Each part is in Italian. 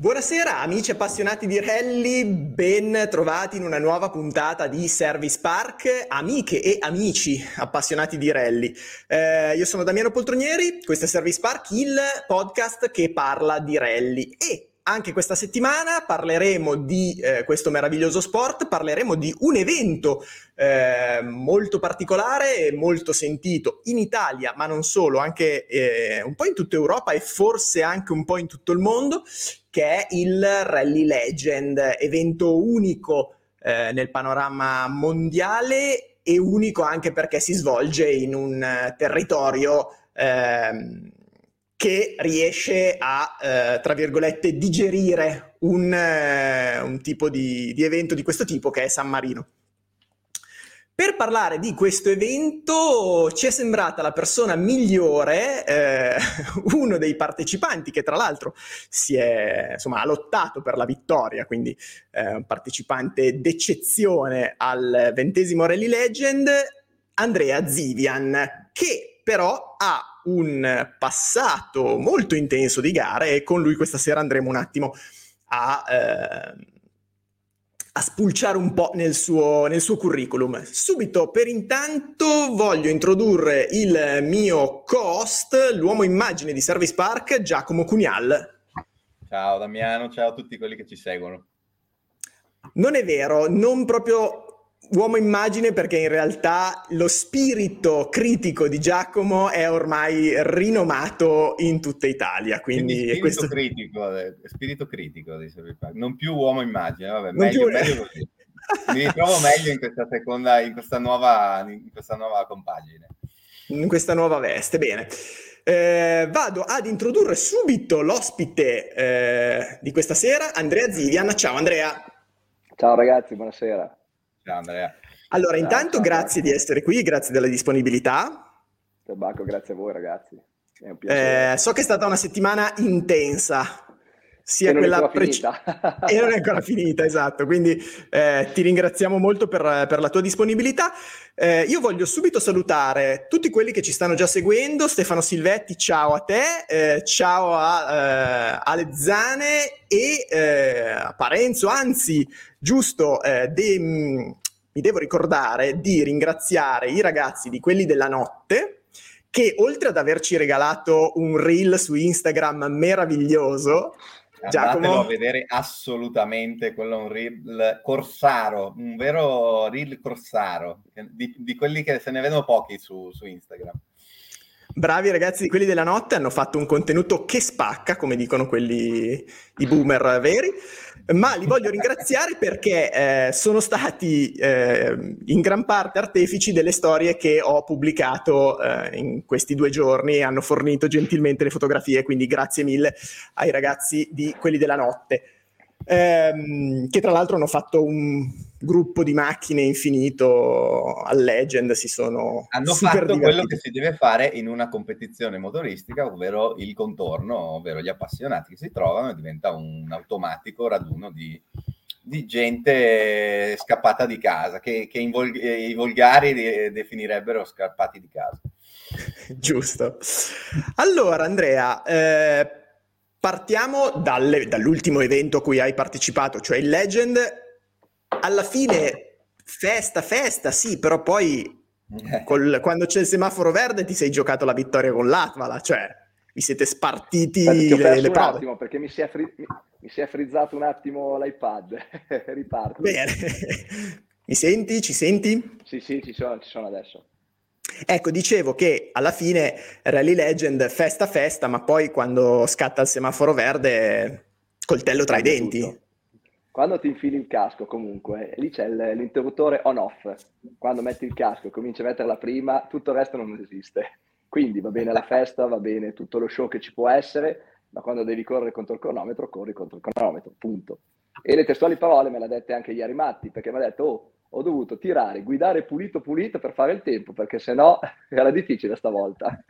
Buonasera amici appassionati di rally, ben trovati in una nuova puntata di Service Park, amiche e amici appassionati di rally. Eh, io sono Damiano Poltronieri, questo è Service Park, il podcast che parla di rally e anche questa settimana parleremo di eh, questo meraviglioso sport, parleremo di un evento eh, molto particolare e molto sentito in Italia, ma non solo, anche eh, un po' in tutta Europa e forse anche un po' in tutto il mondo, che è il Rally Legend, evento unico eh, nel panorama mondiale e unico anche perché si svolge in un uh, territorio eh, che riesce a, eh, tra virgolette, digerire un, eh, un tipo di, di, evento di questo tipo che è San Marino. Per parlare di questo evento ci è sembrata la persona migliore, eh, uno dei partecipanti che tra l'altro si è, insomma, ha lottato per la vittoria, quindi eh, un partecipante d'eccezione al ventesimo Rally Legend, Andrea Zivian, che però ha un passato molto intenso di gare e con lui questa sera andremo un attimo a, eh, a spulciare un po' nel suo, nel suo curriculum. Subito, per intanto, voglio introdurre il mio co-host, l'uomo immagine di Service Park, Giacomo Cunial. Ciao Damiano, ciao a tutti quelli che ci seguono. Non è vero, non proprio uomo immagine perché in realtà lo spirito critico di Giacomo è ormai rinomato in tutta Italia. Quindi, quindi spirito, questo... critico, spirito critico, non più uomo immagine, vabbè, meglio, più... meglio così. Mi ritrovo meglio in questa seconda, in questa nuova, in questa nuova compagine. In questa nuova veste, bene. Eh, vado ad introdurre subito l'ospite eh, di questa sera, Andrea Zivian. Ciao Andrea. Ciao ragazzi, buonasera. Ciao Andrea. Allora, ciao, intanto ciao, grazie di essere qui, grazie della disponibilità. Tabacco, grazie a voi ragazzi. Eh, so che è stata una settimana intensa, sia quella precedente e non è ancora finita, esatto. Quindi eh, ti ringraziamo molto per, per la tua disponibilità. Eh, io voglio subito salutare tutti quelli che ci stanno già seguendo. Stefano Silvetti, ciao a te, eh, ciao a eh, Alezzane e eh, a Parenzo, anzi, giusto, eh, de, mm, mi devo ricordare di ringraziare i ragazzi di quelli della notte che oltre ad averci regalato un reel su Instagram meraviglioso, Andatelo a vedere assolutamente, quello è un reel corsaro, un vero reel corsaro, di, di quelli che se ne vedono pochi su, su Instagram. Bravi ragazzi quelli della notte, hanno fatto un contenuto che spacca, come dicono quelli, i boomer veri ma li voglio ringraziare perché eh, sono stati eh, in gran parte artefici delle storie che ho pubblicato eh, in questi due giorni, hanno fornito gentilmente le fotografie, quindi grazie mille ai ragazzi di quelli della notte ehm, che tra l'altro hanno fatto un gruppo di macchine infinito al Legend, si sono... Hanno fatto divertiti. quello che si deve fare in una competizione motoristica, ovvero il contorno, ovvero gli appassionati che si trovano e diventa un automatico raduno di, di gente scappata di casa, che, che vol- i volgari de- definirebbero scappati di casa. Giusto. Allora, Andrea, eh, Partiamo dalle, dall'ultimo evento a cui hai partecipato, cioè il Legend. Alla fine, festa, festa, sì, però poi eh. col, quando c'è il semaforo verde ti sei giocato la vittoria con l'Atvala, cioè vi siete spartiti Aspetta, le, le prove. attimo perché mi si, è fri- mi, mi si è frizzato un attimo l'iPad, riparto. Bene, mi senti? Ci senti? Sì, sì, ci sono, ci sono adesso. Ecco, dicevo che alla fine Rally Legend festa festa, ma poi quando scatta il semaforo verde, coltello tra i denti. Tutto. Quando ti infili il casco, comunque, lì c'è l'interruttore on-off. Quando metti il casco e cominci a mettere la prima, tutto il resto non esiste. Quindi va bene la festa, va bene tutto lo show che ci può essere, ma quando devi correre contro il cronometro, corri contro il cronometro, punto. E le testuali parole me le ha dette anche ieri Matti, perché mi ha detto, oh, ho dovuto tirare, guidare pulito pulito per fare il tempo, perché sennò era difficile stavolta.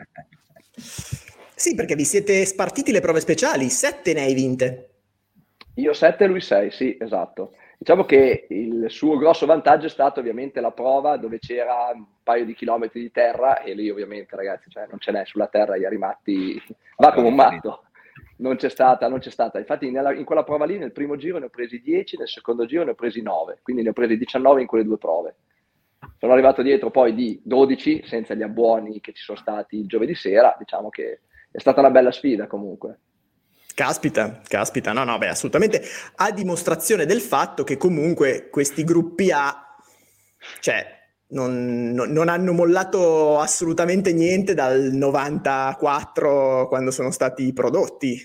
Sì, perché vi siete spartiti le prove speciali, sette ne hai vinte. Io sette e lui sei, sì, esatto. Diciamo che il suo grosso vantaggio è stato ovviamente la prova dove c'era un paio di chilometri di terra e lì ovviamente ragazzi, cioè, non ce n'è sulla terra, gli arimatti va come un matto. Non c'è stata, non c'è stata. Infatti nella, in quella prova lì nel primo giro ne ho presi 10, nel secondo giro ne ho presi 9, quindi ne ho presi 19 in quelle due prove. Sono arrivato dietro poi di 12 senza gli abbuoni che ci sono stati il giovedì sera, diciamo che è stata una bella sfida comunque. Caspita, caspita, no, no, beh, assolutamente a dimostrazione del fatto che comunque questi gruppi A, cioè, non, non, non, hanno mollato assolutamente niente dal 94 quando sono stati prodotti.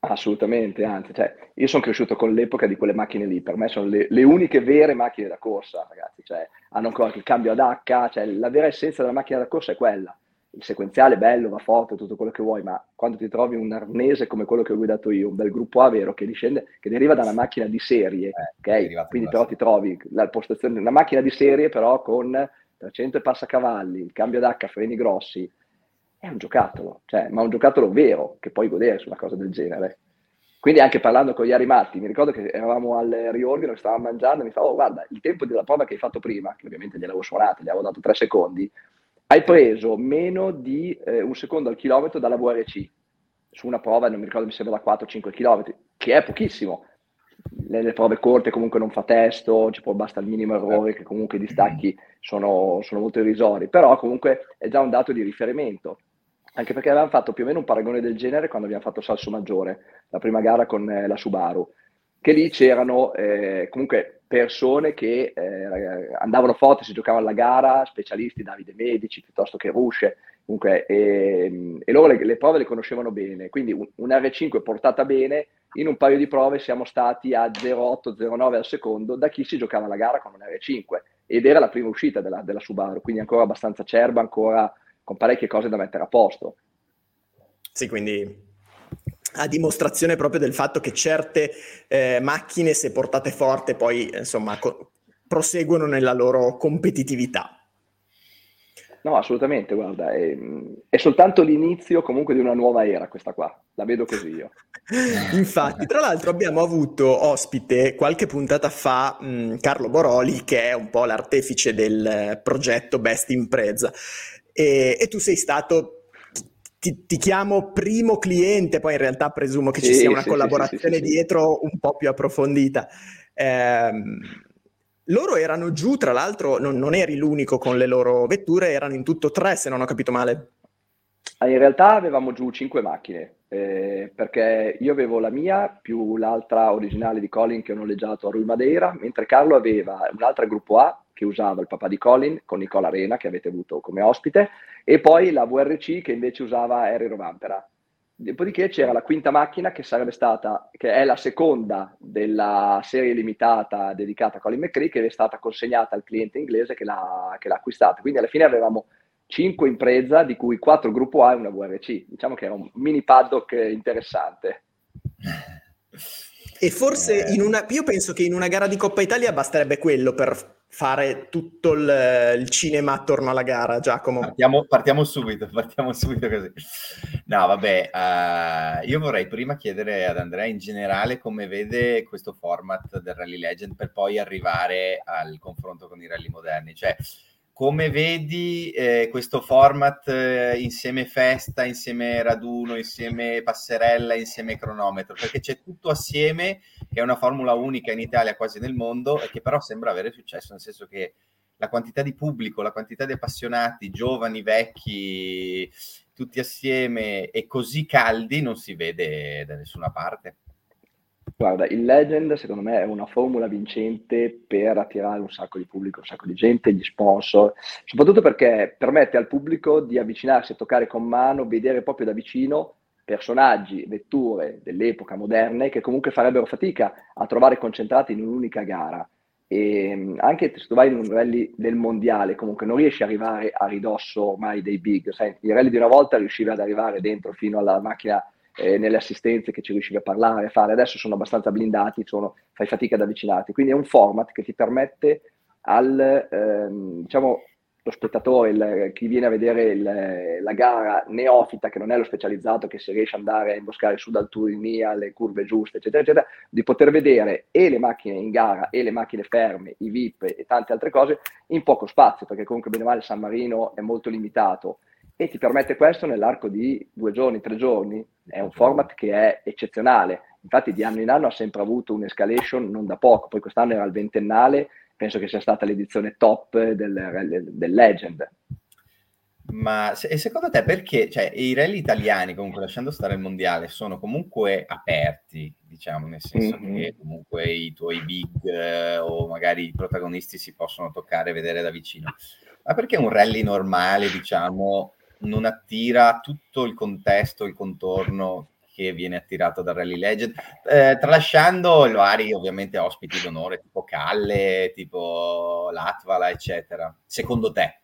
Assolutamente, anzi, cioè, io sono cresciuto con l'epoca di quelle macchine lì, per me sono le, le uniche vere macchine da corsa, ragazzi, cioè, hanno ancora il cambio ad H, cioè, la vera essenza della macchina da corsa è quella il sequenziale è bello, va forte, tutto quello che vuoi, ma quando ti trovi un arnese come quello che ho guidato io, un bel gruppo A vero che, discende, che deriva da una macchina di serie, eh, ok? Quindi però ti trovi la postazione, una macchina di serie però con 300 passacavalli, il cambio d'H, freni grossi, è un giocattolo, cioè, ma un giocattolo vero che puoi godere su una cosa del genere. Quindi anche parlando con gli Arimatti, mi ricordo che eravamo al riordino, stavamo mangiando, e mi fa, oh guarda, il tempo della prova che hai fatto prima, che ovviamente gliel'avevo suonato, gli avevo dato tre secondi, hai preso meno di eh, un secondo al chilometro dalla VRC su una prova, non mi ricordo, mi sembra da 4-5 km, che è pochissimo. Nelle prove corte comunque non fa testo, ci può basta il minimo errore che comunque i distacchi sono, sono molto irrisori, però comunque è già un dato di riferimento. Anche perché avevamo fatto più o meno un paragone del genere quando abbiamo fatto Salso Maggiore, la prima gara con eh, la Subaru, che lì c'erano eh, comunque persone che eh, andavano forte, si giocavano la gara, specialisti, Davide Medici piuttosto che Rusce, comunque, e, e loro le, le, prove le conoscevano bene, quindi un, un, R5 portata bene, in un paio di prove siamo stati a 0,8-0,9 al secondo da chi si giocava la gara con un R5 ed era la prima uscita della, della Subaru, quindi ancora abbastanza acerba, ancora con parecchie cose da mettere a posto. Sì, quindi a dimostrazione proprio del fatto che certe eh, macchine, se portate forte, poi insomma co- proseguono nella loro competitività. No, assolutamente, guarda, è, è, soltanto l'inizio comunque di una nuova era questa qua, la vedo così io. Infatti, tra l'altro abbiamo avuto ospite qualche puntata fa mh, Carlo Boroli, che è un po' l'artefice del progetto Best Impreza, e, e tu sei stato ti, ti, chiamo primo cliente, poi in realtà presumo che sì, ci sia una sì, collaborazione sì, dietro un po' più approfondita. Eh, loro erano giù, tra l'altro non, non, eri l'unico con le loro vetture, erano in tutto tre se non ho capito male. Ah, in realtà avevamo giù cinque macchine, eh, perché io avevo la mia più l'altra originale di Colin che ho noleggiato a Rui Madeira, mentre Carlo aveva un'altra gruppo A che usava il papà di Colin con Nicola Arena che avete avuto come ospite e poi la VRC che invece usava Harry Rovampera. Dopodiché c'era la quinta macchina che sarebbe stata, che è la seconda della serie limitata dedicata a Colin McCree che è stata consegnata al cliente inglese che l'ha, che l'ha acquistata. Quindi alla fine avevamo 5 in presa, di cui 4 gruppo A e una VRC. Diciamo che era un mini paddock interessante. E forse in una, io penso che in una gara di Coppa Italia basterebbe quello per fare tutto il, il cinema attorno alla gara, Giacomo. Partiamo, partiamo, subito, partiamo subito così. No, vabbè, uh, io vorrei prima chiedere ad Andrea in generale come vede questo format del Rally Legend per poi arrivare al confronto con i rally moderni. Cioè, come vedi eh, questo format eh, insieme festa, insieme raduno, insieme passerella, insieme cronometro? Perché c'è tutto assieme, che è una formula unica in Italia, quasi nel mondo, e che però sembra avere successo, nel senso che la quantità di pubblico, la quantità di appassionati, giovani, vecchi, tutti assieme e così caldi non si vede da nessuna parte. Guarda, il Legend secondo me è una formula vincente per attirare un sacco di pubblico, un sacco di gente, gli sponsor, soprattutto perché permette al pubblico di avvicinarsi a toccare con mano, vedere proprio da vicino personaggi, vetture dell'epoca moderne che comunque farebbero fatica a trovare concentrati in un'unica gara. E anche se tu vai in un rally del mondiale, comunque non riesci ad arrivare a ridosso ormai dei big. Sai, i rally di una volta riuscivi ad arrivare dentro fino alla macchina eh, nelle assistenze che ci riuscivi a parlare, a fare. Adesso sono abbastanza blindati, sono, fai fatica ad avvicinarti. Quindi è un format che ti permette al, ehm, diciamo, lo spettatore, il, chi viene a vedere il, la gara neofita, che non è lo specializzato, che si riesce ad andare a imboscare su dal Turinia, le curve giuste, eccetera, eccetera, di poter vedere e le macchine in gara e le macchine ferme, i VIP e tante altre cose in poco spazio, perché comunque bene o male San Marino è molto limitato e ti permette questo nell'arco di due giorni, tre giorni, è un format che è eccezionale. Infatti di anno in anno ha sempre avuto un'escalation non da poco, poi quest'anno era il ventennale, penso che sia stata l'edizione top del, del Legend. Ma e secondo te perché cioè, i rally italiani, comunque lasciando stare il mondiale, sono comunque aperti, diciamo, nel senso mm-hmm. che comunque i tuoi big eh, o magari i protagonisti si possono toccare e vedere da vicino. Ma perché un rally normale, diciamo, non attira tutto il contesto, il contorno che viene attirato dal Rally Legend, eh, tralasciando i vari ovviamente ospiti d'onore tipo Calle, tipo Latvala, eccetera. Secondo te?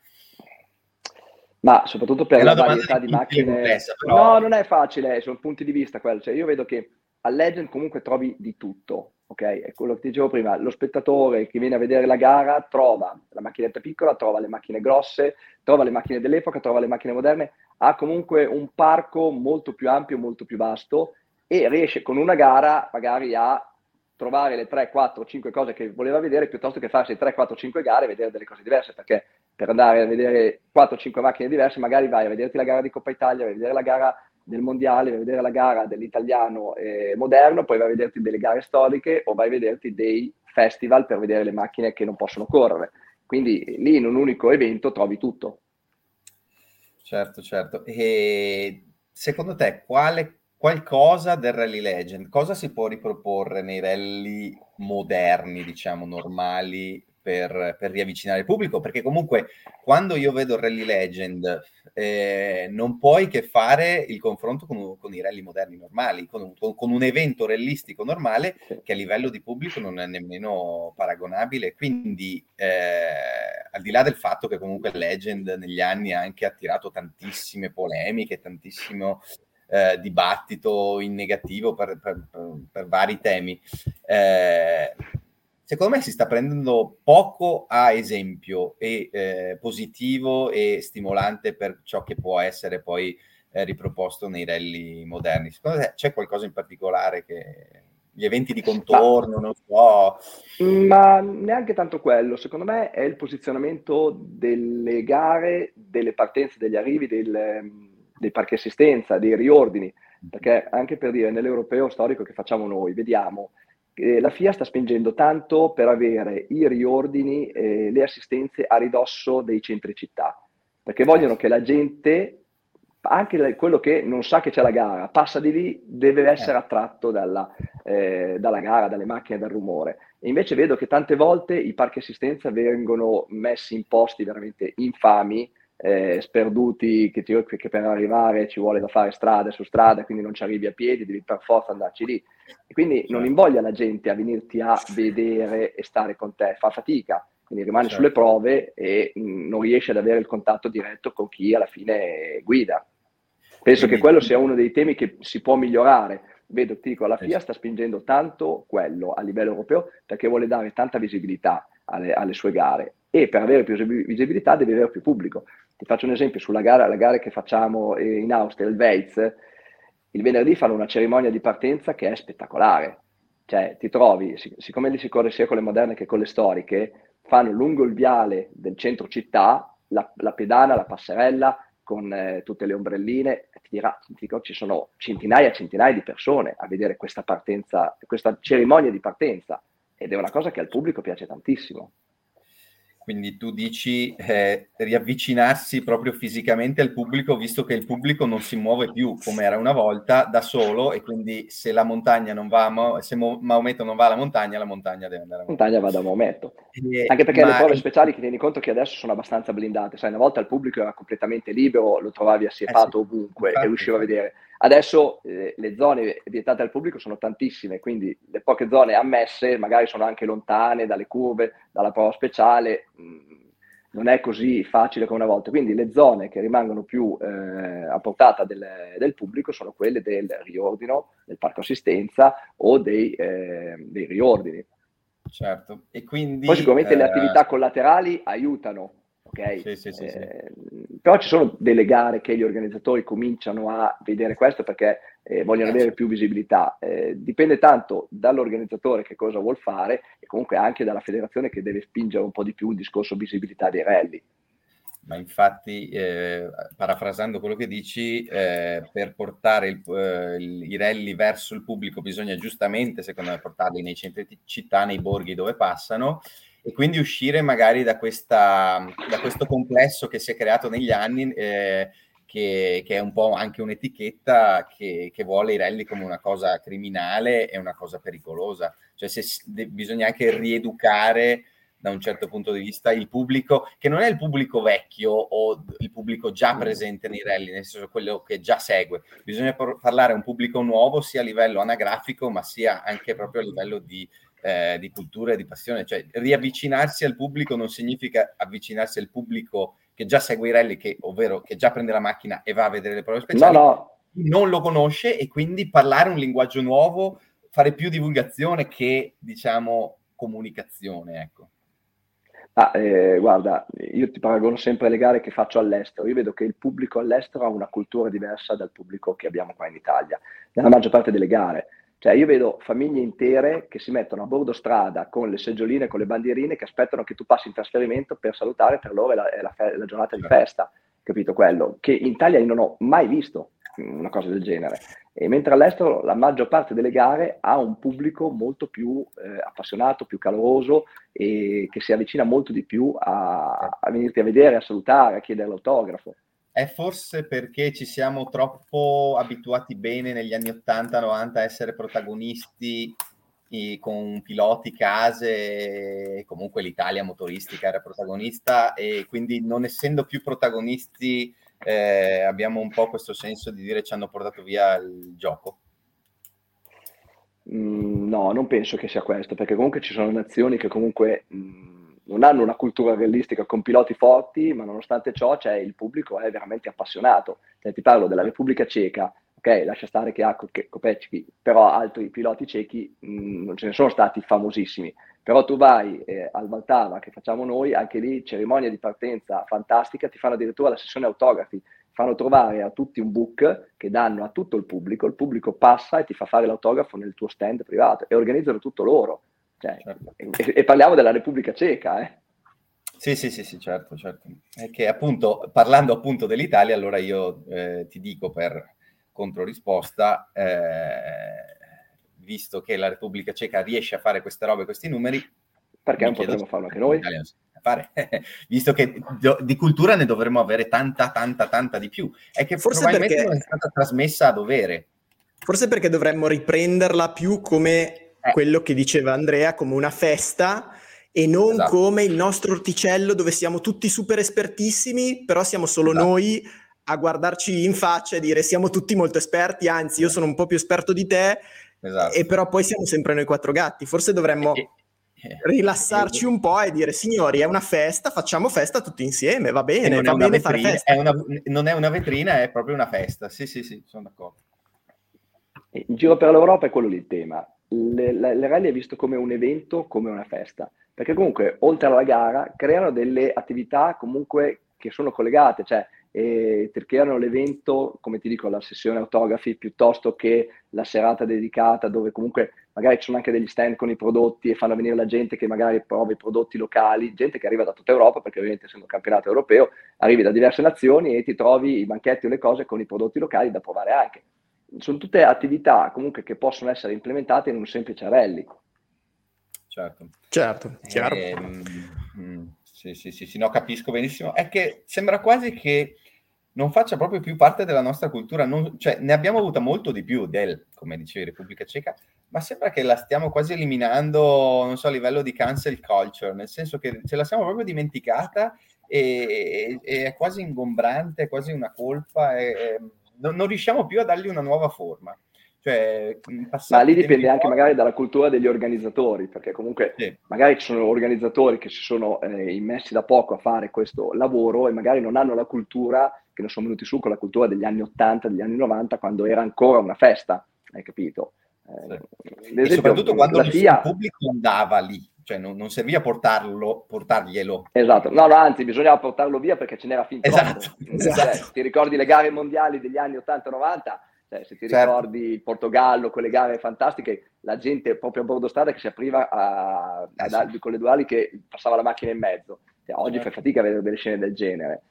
Ma soprattutto per la varietà di macchine. Però... No, non è facile, sono punti di vista quello. Cioè, io vedo che al Legend comunque trovi di tutto, ok? È quello che dicevo prima, lo spettatore che viene a vedere la gara trova la macchinetta piccola, trova le macchine grosse, trova le macchine dell'epoca, trova le macchine moderne, ha comunque un parco molto più ampio, molto più vasto e riesce con una gara magari a trovare le 3, 4, 5 cose che voleva vedere piuttosto che farsi 3, 4, 5 gare e vedere delle cose diverse, perché per andare a vedere 4-5 macchine diverse, magari vai a vederti la gara di Coppa Italia, vai a vedere la gara del mondiale, vai a vedere la gara dell'italiano eh, moderno, poi vai a vederti delle gare storiche o vai a vederti dei festival per vedere le macchine che non possono correre. Quindi lì in un unico evento trovi tutto. Certo, certo. E secondo te quale qualcosa del Rally Legend, cosa si può riproporre nei rally moderni, diciamo, normali, per, per, riavvicinare il pubblico, perché comunque quando io vedo Rally Legend eh, non puoi che fare il confronto con, con i rally moderni normali, con, con, un evento rallistico normale che a livello di pubblico non è nemmeno paragonabile, quindi eh, al di là del fatto che comunque Legend negli anni ha anche attirato tantissime polemiche, tantissimo... Eh, dibattito in negativo per, per, per, per vari temi. Eh, secondo me si sta prendendo poco a esempio e eh, positivo e stimolante per ciò che può essere poi eh, riproposto nei rally moderni. Secondo te c'è qualcosa in particolare che gli eventi di contorno, ma, non so. Ma neanche tanto quello, secondo me è il posizionamento delle gare, delle partenze, degli arrivi, del, dei parchi assistenza, dei riordini, perché anche per dire nell'europeo storico che facciamo noi, vediamo eh, la FIA sta spingendo tanto per avere i riordini e le assistenze a ridosso dei centri città, perché vogliono che la gente, anche quello che non sa che c'è la gara, passa di lì, deve essere eh. attratto dalla, eh, dalla gara, dalle macchine, dal rumore. E invece vedo che tante volte i parchi assistenza vengono messi in posti veramente infami, eh, sperduti che, ti, che, per arrivare ci vuole da fare strada su strada, quindi non ci arrivi a piedi, devi per forza andarci lì. E quindi certo. non invoglia la gente a venirti a vedere e stare con te, fa fatica, quindi rimane certo. sulle prove e mh, mm, non riesce ad avere il contatto diretto con chi alla fine guida. Penso quindi, che quello sia uno dei temi che si può migliorare. Vedo, ti dico, la FIA sta spingendo tanto quello a livello europeo perché vuole dare tanta visibilità alle, alle sue gare e per avere più visibilità deve avere più pubblico. Ti faccio un esempio sulla gara, la gara che facciamo in Austria, il Weiz, il venerdì fanno una cerimonia di partenza che è spettacolare. Cioè, ti trovi, siccome lì si corre sia con le moderne che con le storiche, fanno lungo il viale del centro città, la, la pedana, la passerella, con eh, tutte le ombrelline, ti dirà, ti dico, ci sono centinaia e centinaia di persone a vedere questa partenza, questa cerimonia di partenza, ed è una cosa che al pubblico piace tantissimo. Quindi tu dici eh, riavvicinarsi proprio fisicamente al pubblico, visto che il pubblico non si muove più come era una volta da solo e quindi se la montagna non va, a se Maometto non va alla montagna, la montagna deve andare a La montagna va da Maometto. E, Anche perché ma... le prove speciali che tieni conto che adesso sono abbastanza blindate, sai, una volta il pubblico era completamente libero, lo trovavi assiepato eh sì, ovunque infatti, e riusciva a vedere. Adesso eh, le zone vietate al pubblico sono tantissime, quindi le poche zone ammesse magari sono anche lontane dalle curve, dalla prova speciale, mh, mm, non è così facile come una volta. Quindi le zone che rimangono più eh, a portata del, del, pubblico sono quelle del riordino, del parco assistenza o dei, eh, dei riordini. Certo, e quindi... Poi sicuramente le eh, attività collaterali aiutano ok? Sì, sì, sì, eh, però ci sono delle gare che gli organizzatori cominciano a vedere questo perché eh, vogliono avere più visibilità. Eh, dipende tanto dall'organizzatore che cosa vuol fare e comunque anche dalla federazione che deve spingere un po' di più il discorso visibilità dei rally. ma infatti, eh, parafrasando quello che dici, eh, per portare il, eh, i rally verso il pubblico bisogna giustamente, secondo me, portarli nei centri di città, nei borghi dove passano e quindi uscire magari da, questa, da questo complesso che si è creato negli anni, eh, che, che, è un po' anche un'etichetta che, che, vuole i rally come una cosa criminale e una cosa pericolosa. Cioè se, de, bisogna anche rieducare da un certo punto di vista il pubblico, che non è il pubblico vecchio o il pubblico già presente nei rally, nel senso quello che già segue. Bisogna parlare a un pubblico nuovo sia a livello anagrafico, ma sia anche proprio a livello di, eh, di cultura e di passione. Cioè riavvicinarsi al pubblico non significa avvicinarsi al pubblico che già segue i rally, che, ovvero che già prende la macchina e va a vedere le prove speciali. No, no. Non lo conosce e quindi parlare un linguaggio nuovo, fare più divulgazione che, diciamo, comunicazione, ecco. Ah, eh, guarda, io ti paragono sempre le gare che faccio all'estero. Io vedo che il pubblico all'estero ha una cultura diversa dal pubblico che abbiamo qua in Italia, nella maggior parte delle gare. Cioè, io vedo famiglie intere che si mettono a bordo strada con le seggioline, con le bandierine, che aspettano che tu passi in trasferimento per salutare, per loro la, la, fe- la giornata di certo. festa, capito quello? Che in Italia io non ho mai visto una cosa del genere. E mentre all'estero la maggior parte delle gare ha un pubblico molto più eh, appassionato, più caloroso e che si avvicina molto di più a, a venirti a vedere, a salutare, a chiedere l'autografo. È forse perché ci siamo troppo abituati bene negli anni 80-90 a essere protagonisti con piloti, case, comunque l'Italia motoristica era protagonista e quindi non essendo più protagonisti eh, abbiamo un po' questo senso di dire ci hanno portato via il gioco? Mm, no, non penso che sia questo, perché comunque ci sono nazioni che comunque mm, non hanno una cultura realistica con piloti forti, ma nonostante ciò cioè, il pubblico è veramente appassionato. Cioè, ti parlo della Repubblica Ceca, ok, lascia stare che ha Kopecki, però altri piloti cechi mh, mm, non ce ne sono stati famosissimi. Però tu vai eh, al Valtava, che facciamo noi, anche lì cerimonia di partenza fantastica, ti fanno addirittura la sessione autografi, fanno trovare a tutti un book che danno a tutto il pubblico, il pubblico passa e ti fa fare l'autografo nel tuo stand privato e organizzano tutto loro. Cioè, certo. e, e, parliamo della Repubblica Ceca, eh. Sì, sì, sì, sì, certo, certo. È che appunto, parlando appunto dell'Italia, allora io eh, ti dico per controrisposta, eh, visto che la Repubblica Ceca riesce a fare queste robe, questi numeri, perché non potremmo farlo anche noi? Fare. visto che di cultura ne dovremmo avere tanta, tanta, tanta di più. È che forse probabilmente perché... non è stata trasmessa a dovere. Forse perché dovremmo riprenderla più come. Quello che diceva Andrea, come una festa e non esatto. come il nostro orticello dove siamo tutti super espertissimi, però siamo solo esatto. noi a guardarci in faccia e dire siamo tutti molto esperti, anzi io sono un po' più esperto di te, esatto. e però poi siamo sempre noi quattro gatti. Forse dovremmo eh, rilassarci un po' e dire signori è una festa, facciamo festa tutti insieme, va bene, va bene fare festa. È una, non è una vetrina, è proprio una festa, sì sì sì, sono d'accordo. In giro per l'Europa è quello lì il tema. Le, le, le rally è visto come un evento, come una festa, perché comunque oltre alla gara creano delle attività comunque che sono collegate, cioè e creano l'evento, come ti dico, la sessione autografi piuttosto che la serata dedicata dove comunque magari ci sono anche degli stand con i prodotti e fanno venire la gente che magari prova i prodotti locali, gente che arriva da tutta Europa perché ovviamente essendo un campionato europeo arrivi da diverse nazioni e ti trovi i banchetti o le cose con i prodotti locali da provare anche. Sono tutte attività comunque che possono essere implementate in un semplice rally. Certo. Certo, chiaro. Ehm, mm, sì, sì, sì, sì, no, capisco benissimo. È che sembra quasi che non faccia proprio più parte della nostra cultura, non, cioè ne abbiamo avuta molto di più del, come dicevi, Repubblica Ceca, ma sembra che la stiamo quasi eliminando, non so, a livello di cancel culture, nel senso che ce la siamo proprio dimenticata e, e è quasi ingombrante, è quasi una colpa, e, non, non riusciamo più a dargli una nuova forma. Cioè, Ma lì dipende anche fuori... magari dalla cultura degli organizzatori, perché comunque sì. magari ci sono organizzatori che si sono eh, immessi da poco a fare questo lavoro e magari non hanno la cultura che non sono venuti su con la cultura degli anni 80, degli anni 90, quando era ancora una festa, hai capito? Eh, sì. e soprattutto quando FIA... il pubblico andava lì, cioè non, non, serviva portarlo, portarglielo. Esatto, no, no, anzi bisognava portarlo via perché ce n'era fin esatto, troppo. Esatto. Cioè, ti ricordi le gare mondiali degli anni 80-90? Cioè, se ti certo. ricordi il Portogallo, quelle gare fantastiche, la gente proprio a bordo strada che si apriva a, a, eh, sì. con le duali che passava la macchina in mezzo. Cioè, oggi certo. fai fatica a vedere delle scene del genere.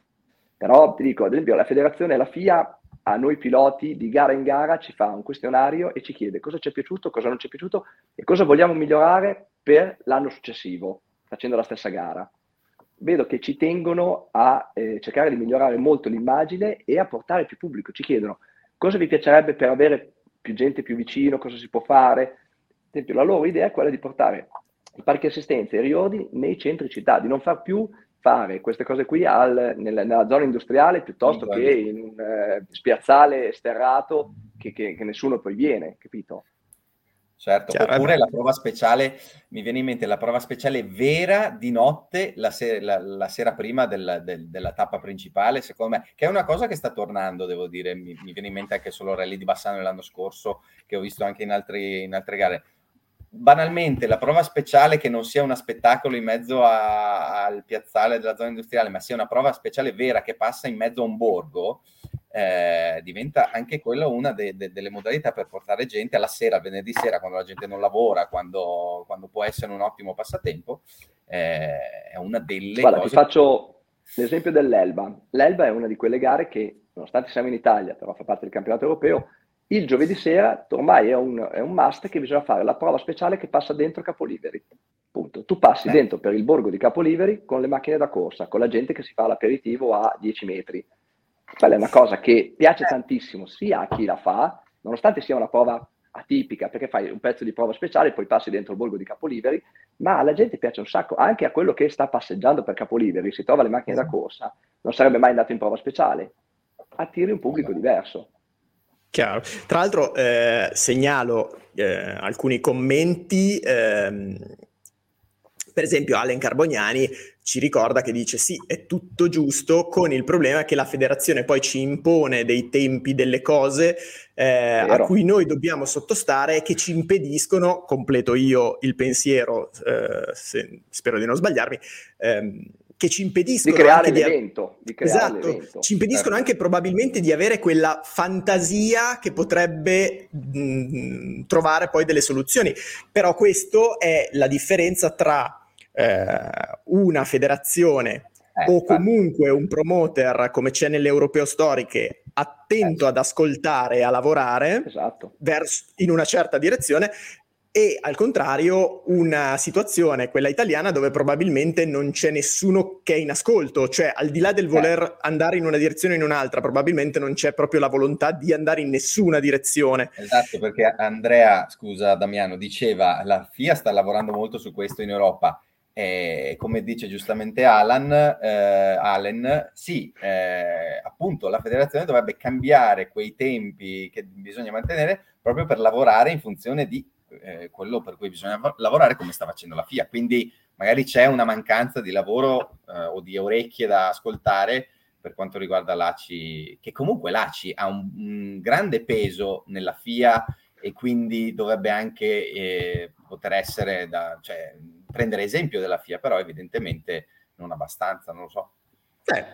Però ti dico, ad esempio, la federazione, la FIA, a noi piloti di gara in gara ci fa un questionario e ci chiede cosa ci è piaciuto, cosa non ci è piaciuto e cosa vogliamo migliorare per l'anno successivo, facendo la stessa gara. Vedo che ci tengono a eh, cercare di migliorare molto l'immagine e a portare più pubblico. Ci chiedono cosa vi piacerebbe per avere più gente più vicino, cosa si può fare. Ad esempio, la loro idea è quella di portare i parchi assistenza e i riordini nei centri città, di non far più fare queste cose qui al, nella, nella, zona industriale piuttosto che in un eh, spiazzale sterrato che, che, che, nessuno poi viene, capito? Certo, Chiaro, oppure la prova speciale, mi viene in mente la prova speciale vera di notte la, se- la, la sera prima del, del, della tappa principale, secondo me, che è una cosa che sta tornando, devo dire, mi, mi viene in mente anche solo Rally di Bassano l'anno scorso, che ho visto anche in, altri, in altre gare banalmente la prova speciale che non sia uno spettacolo in mezzo a, al piazzale della zona industriale, ma sia una prova speciale vera che passa in mezzo a un borgo, eh, diventa anche quella una de, de, delle modalità per portare gente alla sera, venerdì sera, quando la gente non lavora, quando, quando può essere un ottimo passatempo, eh, è una delle Guarda, cose... ti faccio l'esempio dell'Elba. L'Elba è una di quelle gare che, nonostante siamo in Italia, però fa parte del campionato europeo, il giovedì sera ormai è un, è un must che bisogna fare la prova speciale che passa dentro Capoliveri. Punto. Tu passi eh. dentro per il borgo di Capoliveri con le macchine da corsa, con la gente che si fa l'aperitivo a 10 metri. Quella è una cosa che piace tantissimo sia a chi la fa, nonostante sia una prova atipica, perché fai un pezzo di prova speciale, poi passi dentro il borgo di Capoliveri, ma alla gente piace un sacco, anche a quello che sta passeggiando per Capoliveri, si trova le macchine da corsa, non sarebbe mai andato in prova speciale, attiri un pubblico diverso. Chiaro. Tra l'altro eh, segnalo eh, alcuni commenti, ehm, per esempio Allen Carbognani ci ricorda che dice sì, è tutto giusto, con il problema che la federazione poi ci impone dei tempi delle cose eh, a cui noi dobbiamo sottostare e che ci impediscono, completo io il pensiero, eh, se, spero di non sbagliarmi, ehm, che ci impediscono di creare l'evento. Di creare esatto, l'evento. ci impediscono certo. anche probabilmente di avere quella fantasia che potrebbe mh, trovare poi delle soluzioni. Però questo è la differenza tra eh, una federazione eh, o comunque un promoter come c'è nell'Europeo Storiche attento eh. ad ascoltare e a lavorare esatto. verso, in una certa direzione e al contrario una situazione, quella italiana, dove probabilmente non c'è nessuno che è in ascolto, cioè al di là del voler andare in una direzione o in un'altra, probabilmente non c'è proprio la volontà di andare in nessuna direzione. Esatto, perché Andrea, scusa Damiano, diceva la FIA sta lavorando molto su questo in Europa. E come dice giustamente Alan, eh, Allen, sì, eh, appunto la federazione dovrebbe cambiare quei tempi che bisogna mantenere proprio per lavorare in funzione di eh, quello per cui bisogna lavorare come sta facendo la FIA. Quindi magari c'è una mancanza di lavoro eh, o di orecchie da ascoltare per quanto riguarda l'ACI, che comunque l'ACI ha un, un grande peso nella FIA e quindi dovrebbe anche eh, poter essere da, cioè, prendere esempio della FIA, però evidentemente non abbastanza, non lo so. Eh,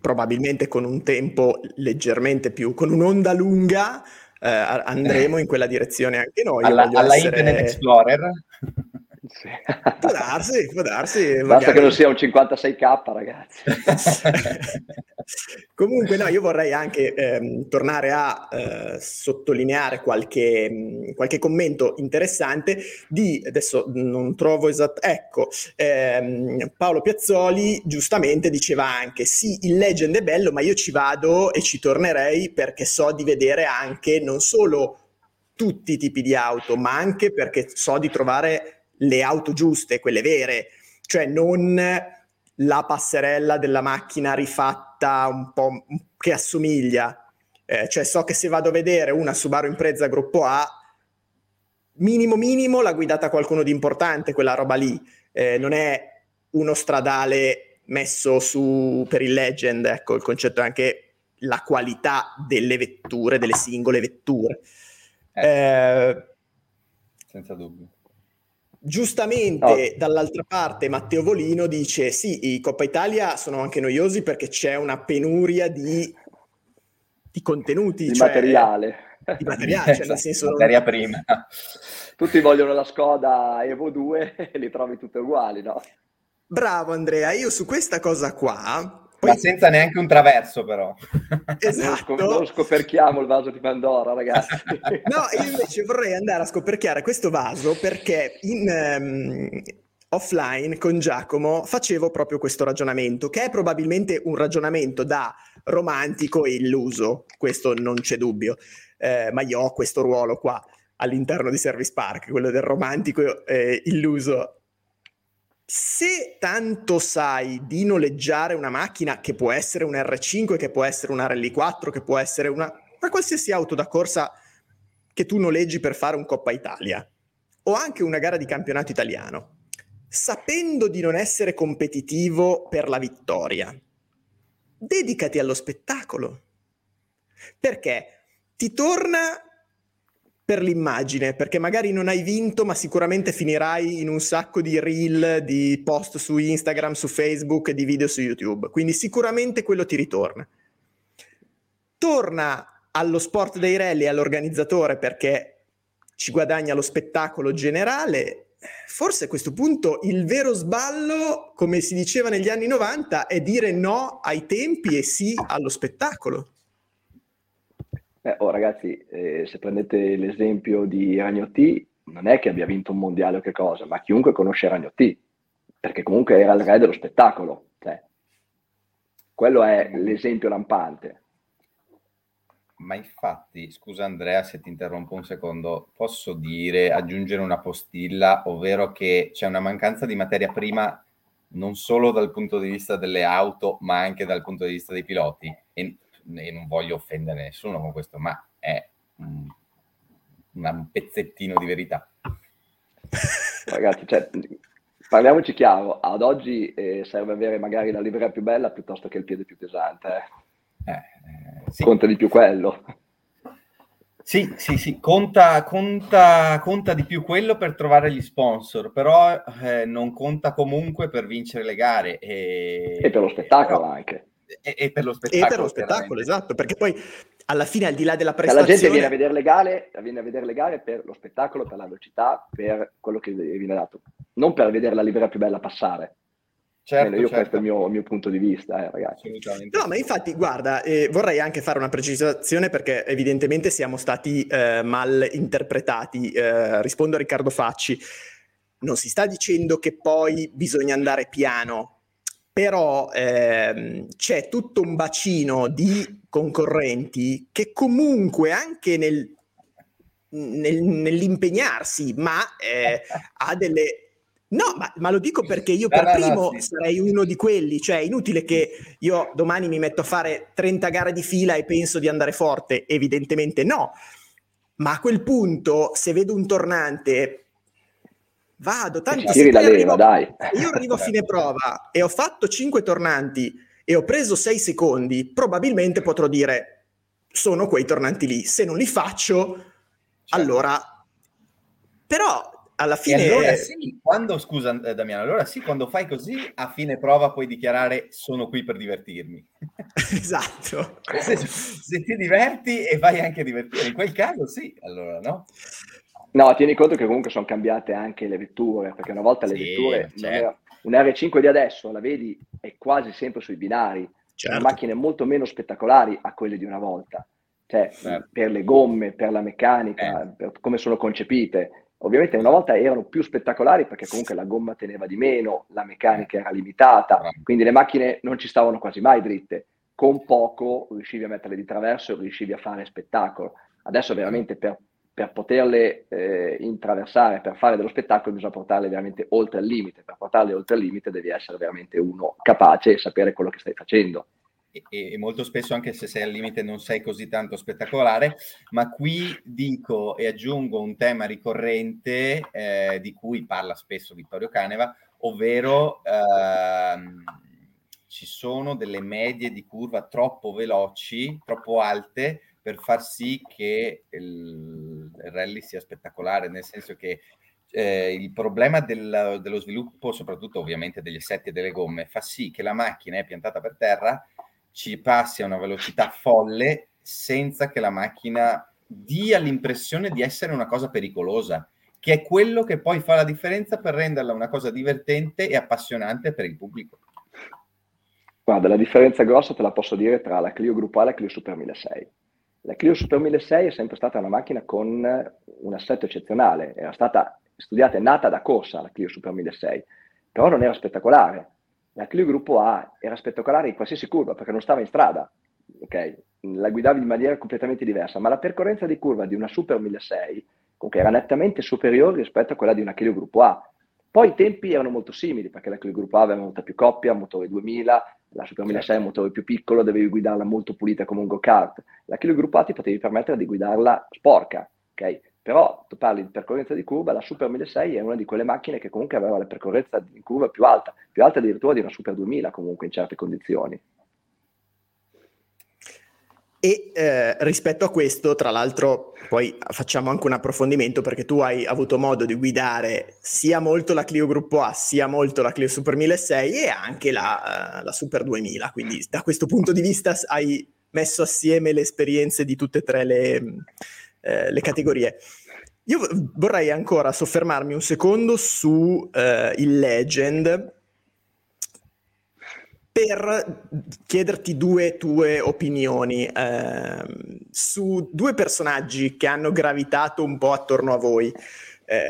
probabilmente con un tempo leggermente più, con un'onda lunga, eh, andremo in quella direzione anche noi. Alla, alla essere... Internet Explorer? Sì. Può darsi, può darsi. Basta magari... che non sia un 56k, ragazzi. Comunque, no, io vorrei anche ehm, tornare a eh, sottolineare qualche, mh, qualche, commento interessante di, adesso non trovo esatto, ecco, ehm, Paolo Piazzoli giustamente diceva anche, sì, il Legend è bello, ma io ci vado e ci tornerei perché so di vedere anche non solo tutti i tipi di auto, ma anche perché so di trovare le auto giuste, quelle vere, cioè non la passerella della macchina rifatta un po' che assomiglia. Eh, cioè so che se vado a vedere una Subaru Impreza gruppo A, minimo minimo l'ha guidata qualcuno di importante quella roba lì, eh, non è uno stradale messo su per il legend, ecco il concetto è anche la qualità delle vetture, delle singole vetture. Eh, eh senza dubbio. Giustamente, oh. dall'altra parte, Matteo Volino dice: Sì, i Coppa Italia sono anche noiosi perché c'è una penuria di, di contenuti, di cioè, materiale. Di materiale, cioè, nel senso. Materia prima. Tutti vogliono la Skoda Evo 2 e li trovi tutte uguali, no? Bravo Andrea, io su questa cosa qua Poi... Ma senza neanche un traverso, però. Esatto. Non scoperchiamo il vaso di Pandora, ragazzi. no, io invece vorrei andare a scoperchiare questo vaso perché in, um, offline con Giacomo facevo proprio questo ragionamento, che è probabilmente un ragionamento da romantico e illuso, questo non c'è dubbio, eh, ma io ho questo ruolo qua all'interno di Service Park, quello del romantico eh, illuso. Se tanto sai di noleggiare una macchina che può essere un R5, che può essere una Rally 4, che può essere una, una qualsiasi auto da corsa che tu noleggi per fare un Coppa Italia, o anche una gara di campionato italiano, sapendo di non essere competitivo per la vittoria, dedicati allo spettacolo. Perché ti torna per l'immagine, perché magari non hai vinto, ma sicuramente finirai in un sacco di reel, di post su Instagram, su Facebook di video su YouTube. Quindi sicuramente quello ti ritorna. Torna allo sport dei rally e all'organizzatore perché ci guadagna lo spettacolo generale forse a questo punto il vero sballo, come si diceva negli anni 90, è dire no ai tempi e sì allo spettacolo. Eh, oh, ragazzi, eh, se prendete l'esempio di Ragnotti, non è che abbia vinto un mondiale o che cosa, ma chiunque conosce Ragnotti, perché comunque era il re dello spettacolo. Cioè, quello è l'esempio lampante. Ma infatti, scusa Andrea se ti interrompo un secondo, posso dire, aggiungere una postilla, ovvero che c'è una mancanza di materia prima non solo dal punto di vista delle auto, ma anche dal punto di vista dei piloti. E, e non voglio offendere nessuno con questo, ma è un, un pezzettino di verità. Ragazzi, cioè, parliamoci chiaro, ad oggi eh, serve avere magari la livrea più bella piuttosto che il piede più pesante. Eh. Eh, sì. conta di più quello. Sì, sì, sì, conta, conta, conta, di più quello per trovare gli sponsor, però eh, non conta comunque per vincere le gare. E, e per lo spettacolo però, anche. E, e, per lo spettacolo. E per lo spettacolo, esatto, perché poi alla fine, al di là della prestazione... La gente viene a vedere le gare, viene a vedere le gare per lo spettacolo, per la velocità, per quello che viene dato, non per vedere la libera più bella passare. Certo, io certo. questo è il mio, il mio, punto di vista, eh, ragazzi. No, ma infatti, guarda, eh, vorrei anche fare una precisazione perché evidentemente siamo stati eh, mal interpretati. Eh, rispondo a Riccardo Facci. Non si sta dicendo che poi bisogna andare piano, però ehm, c'è tutto un bacino di concorrenti che comunque anche nel, nel, nell'impegnarsi, ma eh, ha delle No, ma, ma, lo dico perché io per no, primo no, sì. sarei uno di quelli, cioè è inutile che io domani mi metto a fare 30 gare di fila e penso di andare forte, evidentemente no, ma a quel punto se vedo un tornante vado, tanto se leva, arrivo, dai. io arrivo a fine prova e ho fatto 5 tornanti e ho preso 6 secondi, probabilmente potrò dire sono quei tornanti lì, se non li faccio certo. allora però alla fine... E allora sì, quando, scusa eh, Damiano, allora sì, quando fai così, a fine prova puoi dichiarare sono qui per divertirmi. esatto. Se, se, ti diverti e vai anche a divertire, in quel caso sì, allora no? No, tieni conto che comunque sono cambiate anche le vetture, perché una volta le sì, vetture, certo. un R5 di adesso, la vedi, è quasi sempre sui binari, certo. sono macchine molto meno spettacolari a quelle di una volta, cioè certo. per le gomme, per la meccanica, eh. per come sono concepite Ovviamente una volta erano più spettacolari perché comunque la gomma teneva di meno, la meccanica era limitata, quindi le macchine non ci stavano quasi mai dritte. Con poco riuscivi a metterle di traverso e riuscivi a fare spettacolo. Adesso veramente per, per poterle eh, intraversare, per fare dello spettacolo, bisogna portarle veramente oltre il limite. Per portarle oltre il limite devi essere veramente uno capace e sapere quello che stai facendo e, e, molto spesso anche se sei al limite non sei così tanto spettacolare, ma qui dico e aggiungo un tema ricorrente eh, di cui parla spesso Vittorio Caneva, ovvero ehm, ci sono delle medie di curva troppo veloci, troppo alte per far sì che il, rally sia spettacolare, nel senso che eh, il problema del, dello sviluppo, soprattutto ovviamente degli assetti e delle gomme, fa sì che la macchina è piantata per terra ci passi a una velocità folle senza che la macchina dia l'impressione di essere una cosa pericolosa, che è quello che poi fa la differenza per renderla una cosa divertente e appassionante per il pubblico. Guarda, la differenza grossa te la posso dire tra la Clio Gruppo A e la Clio Super 1006. La Clio Super 1006 è sempre stata una macchina con un assetto eccezionale, era stata studiata e nata da corsa la Clio Super 1006, però non era spettacolare. La Clio Gruppo A era spettacolare in qualsiasi curva perché non stava in strada, ok? La guidavi in maniera completamente diversa, ma la percorrenza di curva di una Super 1006 comunque era nettamente superiore rispetto a quella di una Clio Gruppo A. Poi i tempi erano molto simili perché la Clio Gruppo A aveva molta più coppia, motore 2000, la Super 1006 è un motore più piccolo, dovevi guidarla molto pulita come un go-kart. La Clio Gruppo A ti potevi permettere di guidarla sporca, ok? Però tu parli di percorrenza di curva, la Super 1006 è una di quelle macchine che comunque aveva la percorrenza di curva più alta, più alta addirittura di una Super 2000 comunque in certe condizioni. E eh, rispetto a questo, tra l'altro, poi facciamo anche un approfondimento perché tu hai avuto modo di guidare sia molto la Clio Gruppo A, sia molto la Clio Super 1006 e anche la, uh, la Super 2000. Quindi da questo punto di vista hai messo assieme le esperienze di tutte e tre le, eh, le categorie. Io vorrei ancora soffermarmi un secondo su eh, il Legend per chiederti due tue opinioni eh, su due personaggi che hanno gravitato un po' attorno a voi eh,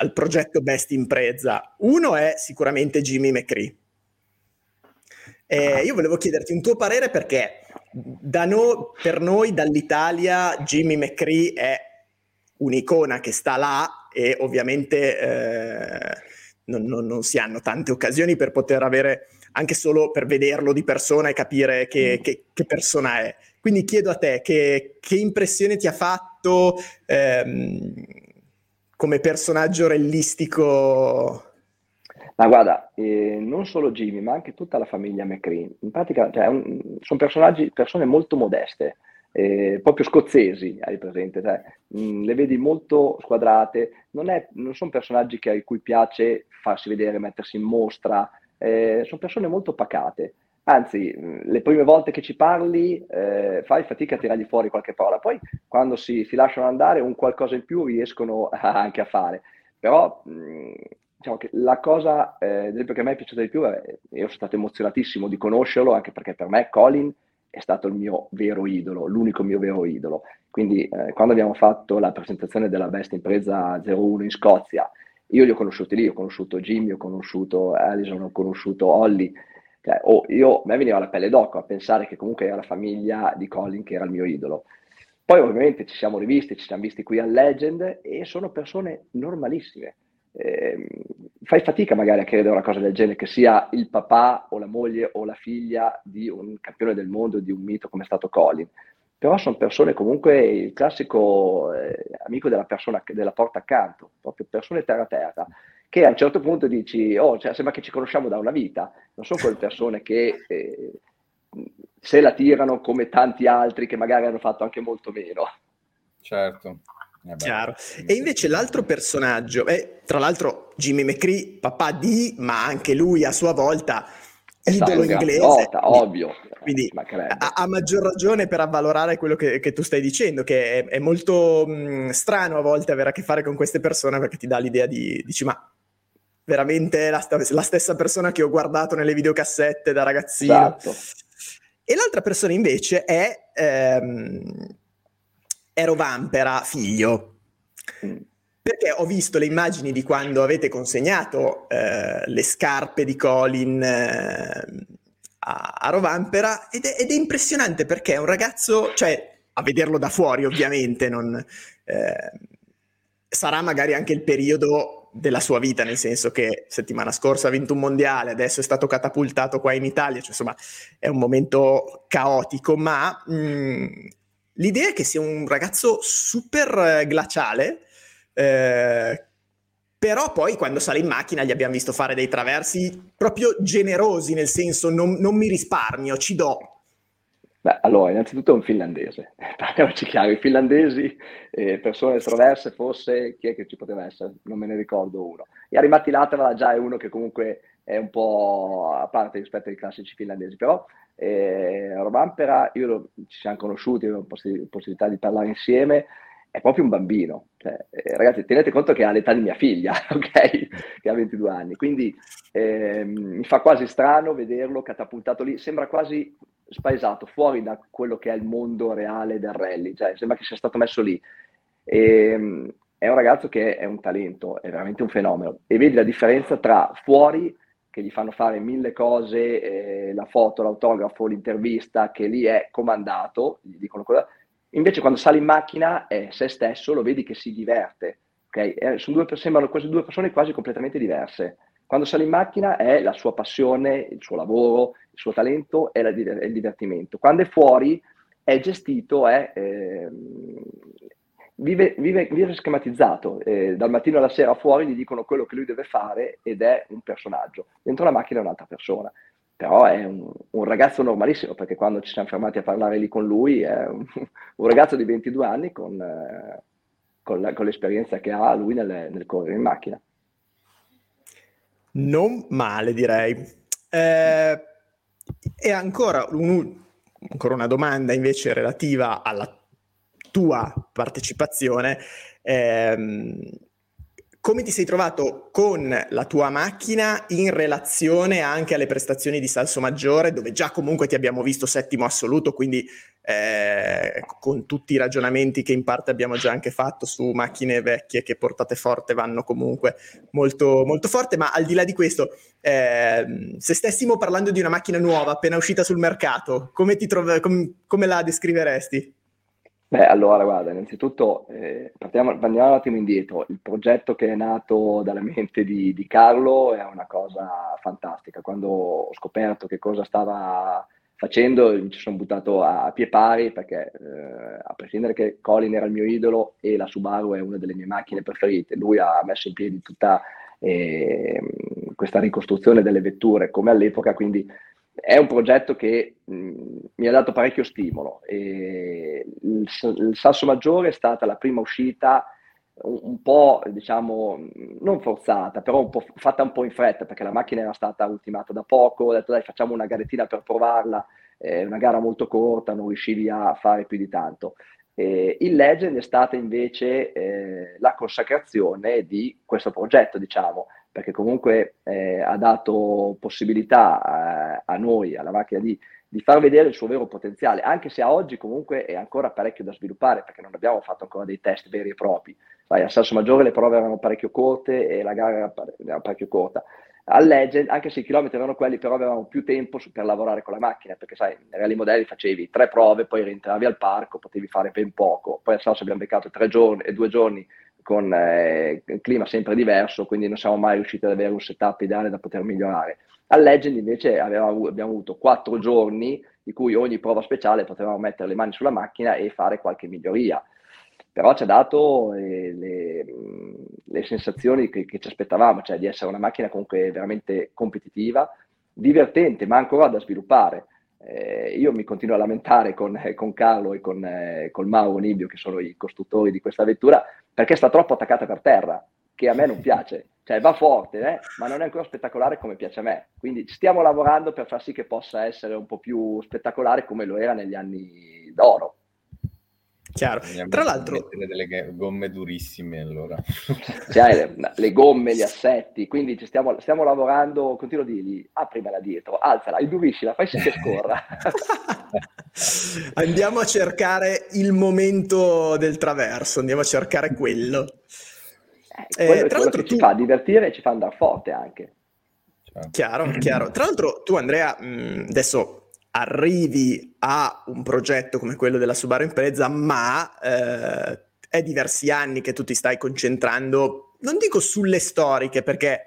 al progetto Best Impreza. Uno è sicuramente Jimmy McCree. Eh, io volevo chiederti un tuo parere perché no, per noi dall'Italia Jimmy McCree è un'icona che sta là e ovviamente eh, non, non, non si hanno tante occasioni per poter avere anche solo per vederlo di persona e capire che, mm. che, che persona è. Quindi chiedo a te che, che impressione ti ha fatto ehm, come personaggio rellistico? Ma guarda, eh, non solo Jimmy, ma anche tutta la famiglia McCree. In pratica cioè, un, sono personaggi, persone molto modeste, eh, proprio scozzesi, hai presente? Cioè, mh, mm, le vedi molto squadrate, non, è, non sono personaggi che, a cui piace farsi vedere, mettersi in mostra, eh, sono persone molto pacate. Anzi, le prime volte che ci parli eh, fai fatica a tirargli fuori qualche parola, poi quando si, si, lasciano andare un qualcosa in più riescono anche a fare. Però mh, diciamo che la cosa eh, che a me è piaciuta di più, è, io sono stato emozionatissimo di conoscerlo, anche perché per me Colin è stato il mio vero idolo, l'unico mio vero idolo. Quindi eh, quando abbiamo fatto la presentazione della Best Impresa 01 in Scozia io li ho conosciuti lì, ho conosciuto Jimmy, ho conosciuto Alison, ho conosciuto Holly. Cioè, oh, io, a me veniva la pelle d'oca a pensare che comunque era la famiglia di Colin che era il mio idolo. Poi ovviamente ci siamo rivisti, ci siamo visti qui al Legend e sono persone normalissime. Eh, fai fatica magari a credere una cosa del genere, che sia il papà o la moglie o la figlia di un campione del mondo, di un mito come è stato Colin però sono persone comunque il classico eh, amico della persona della porta accanto, proprio persone terra terra, che a un certo punto dici, oh, cioè, sembra che ci conosciamo da una vita, non sono quelle persone che eh, se la tirano come tanti altri che magari hanno fatto anche molto meno. Certo. Eh Chiaro. E invece l'altro personaggio, eh, tra l'altro Jimmy McCree, papà di, ma anche lui a sua volta idolo inglese. Nota, ovvio. Quindi ha, ha, maggior ragione per avvalorare quello che, che tu stai dicendo, che è, è molto mh, strano a volte avere a che fare con queste persone perché ti dà l'idea di, dici ma veramente la, la stessa persona che ho guardato nelle videocassette da ragazzino. Esatto. E l'altra persona invece è ehm, Ero Vampera, figlio. Mm perché ho visto le immagini di quando avete consegnato eh, le scarpe di Colin eh, a, a Rovampera ed è, ed è, impressionante perché è un ragazzo, cioè a vederlo da fuori ovviamente, non, eh, sarà magari anche il periodo della sua vita, nel senso che settimana scorsa ha vinto un mondiale, adesso è stato catapultato qua in Italia, cioè, insomma è un momento caotico, ma mh, mm, l'idea è che sia un ragazzo super glaciale, eh, però poi quando sale in macchina gli abbiamo visto fare dei traversi proprio generosi, nel senso non, non mi risparmio, ci do. Beh, allora, innanzitutto è un finlandese, parliamoci chiaro, i finlandesi, eh, persone estroverse, forse chi è che ci poteva essere? Non me ne ricordo uno. Yari Mattilatala già è uno che comunque è un po' a parte rispetto ai classici finlandesi, però eh, Romampera, io lo, ci siamo conosciuti, poss- possibilità di parlare insieme, è proprio un bambino. Cioè, eh, ragazzi, tenete conto che ha l'età di mia figlia, ok? Che ha 22 anni. Quindi eh, mi fa quasi strano vederlo catapultato lì. Sembra quasi spaesato, fuori da quello che è il mondo reale del rally. Cioè, sembra che sia stato messo lì. E, ehm, è un ragazzo che è un talento, è veramente un fenomeno. E vedi la differenza tra fuori che gli fanno fare mille cose, eh, la foto, l'autografo, l'intervista, che lì è comandato, gli dicono cosa, Invece quando sale in macchina è se stesso, lo vedi che si diverte. Okay? Eh, due, sembrano quasi due persone quasi completamente diverse. Quando sale in macchina è la sua passione, il suo lavoro, il suo talento e il divertimento. Quando è fuori è gestito, è, eh, vive, vive, vive, schematizzato. Eh, dal mattino alla sera fuori gli dicono quello che lui deve fare ed è un personaggio. Dentro la macchina è un'altra persona però è un, un, ragazzo normalissimo, perché quando ci siamo fermati a parlare lì con lui è un, un ragazzo di 22 anni con, eh, con, la, con l'esperienza che ha lui nel, nel, correre in macchina. Non male, direi. Eh, e ancora, un, ancora una domanda invece relativa alla tua partecipazione. Eh, come ti sei trovato con la tua macchina in relazione anche alle prestazioni di Salso Maggiore, dove già comunque ti abbiamo visto settimo assoluto, quindi eh, con tutti i ragionamenti che in parte abbiamo già anche fatto su macchine vecchie che portate forte vanno comunque molto, molto forte, ma al di là di questo, eh, se stessimo parlando di una macchina nuova appena uscita sul mercato, come, trov- com- come la descriveresti? Beh, allora, guarda, innanzitutto eh, partiamo, andiamo un attimo indietro. Il progetto che è nato dalla mente di, di, Carlo è una cosa fantastica. Quando ho scoperto che cosa stava facendo, mi ci sono buttato a, a pie pari perché, eh, a prescindere che Colin era il mio idolo e la Subaru è una delle mie macchine preferite, lui ha messo in piedi tutta eh, questa ricostruzione delle vetture come all'epoca, quindi è un progetto che mh, mi ha dato parecchio stimolo. E il, il Sasso Maggiore è stata la prima uscita un, un, po', diciamo, non forzata, però un fatta un po' in fretta, perché la macchina era stata ultimata da poco, ho detto dai facciamo una garettina per provarla, è una gara molto corta, non riuscivi a fare più di tanto. Eh, il Legend è stata invece eh, la consacrazione di questo progetto, diciamo, perché comunque eh, ha dato possibilità a, a, noi, alla macchina, di, di far vedere il suo vero potenziale, anche se a oggi comunque è ancora parecchio da sviluppare, perché non abbiamo fatto ancora dei test veri e propri. Sai, a Salso Maggiore le prove erano parecchio corte e la gara era, era parecchio corta. Al Legend, anche se i chilometri erano quelli, però avevamo più tempo su, per lavorare con la macchina, perché sai, nei reali modelli facevi tre prove, poi rientravi al parco, potevi fare ben poco. Poi a Salso abbiamo beccato tre giorni e due giorni con eh, clima sempre diverso, quindi non siamo mai riusciti ad avere un setup ideale da poter migliorare. Al Legend invece avevamo, abbiamo avuto quattro giorni di cui ogni prova speciale potevamo mettere le mani sulla macchina e fare qualche miglioria. Però ci ha dato eh, le, le, sensazioni che, che, ci aspettavamo, cioè di essere una macchina comunque veramente competitiva, divertente, ma ancora da sviluppare. Eh, io mi continuo a lamentare con, con Carlo e con, eh, con Mauro Nibbio, che sono i costruttori di questa vettura, perché sta troppo attaccata per terra, che a me non piace. Cioè va forte, eh? ma non è ancora spettacolare come piace a me. Quindi stiamo lavorando per far sì che possa essere un po' più spettacolare come lo era negli anni d'oro. Chiaro. Tra l'altro... delle gomme durissime allora. Cioè, le, le, gomme, gli assetti, quindi ci stiamo, stiamo lavorando, continuo a dirgli, aprimela dietro, alzala, induriscila, fai sì che scorra. andiamo a cercare il momento del traverso, andiamo a cercare quello. Eh, quello eh, tra l'altro che tu... ci fa divertire e ci fa andare forte anche. Chiaro, chiaro. Tra l'altro tu Andrea, mh, adesso arrivi a un progetto come quello della Subaru Impreza, ma eh, è diversi anni che tu ti stai concentrando, non dico sulle storiche, perché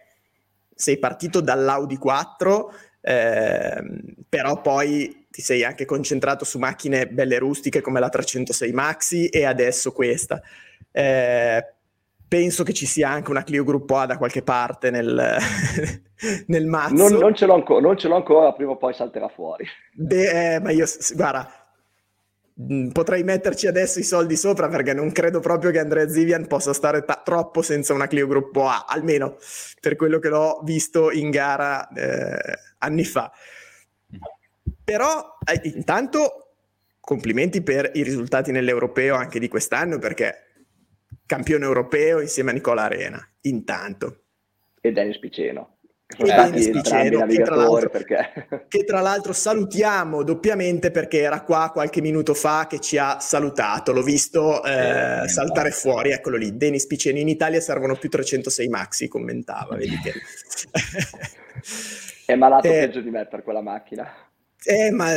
sei partito dall'Audi 4, eh, però poi ti sei anche concentrato su macchine belle rustiche come la 306 Maxi e adesso questa. Eh, penso che ci sia anche una Clio Gruppo A da qualche parte nel, nel mazzo. Non, non, ce ancora, non, ce l'ho ancora, prima o poi salterà fuori. Beh, eh, ma io, guarda, mm, potrei metterci adesso i soldi sopra perché non credo proprio che Andrea Zivian possa stare ta- troppo senza una Clio Gruppo A, almeno per quello che l'ho visto in gara eh, anni fa. Però eh, intanto complimenti per i risultati nell'europeo anche di quest'anno perché campione europeo insieme a Nicola Arena, intanto. E Dennis Piceno. E Dennis Piceno, che tra, perché... che tra, l'altro, salutiamo doppiamente perché era qua qualche minuto fa che ci ha salutato, l'ho visto eh, eh, saltare fuori, eccolo lì, Dennis Piceno, in Italia servono più 306 maxi, commentava, vedi che... È malato eh, peggio di me per quella macchina. Eh, ma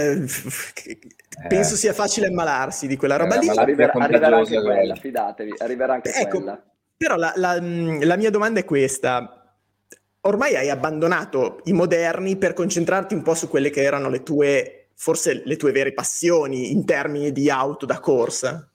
penso sia facile ammalarsi di quella roba lì. Arriverà, arriverà anche quella, fidatevi, arriverà anche ecco, quella. Però la, la, la mia domanda è questa. Ormai hai abbandonato i moderni per concentrarti un po' su quelle che erano le tue, forse le tue vere passioni in termini di auto da corsa?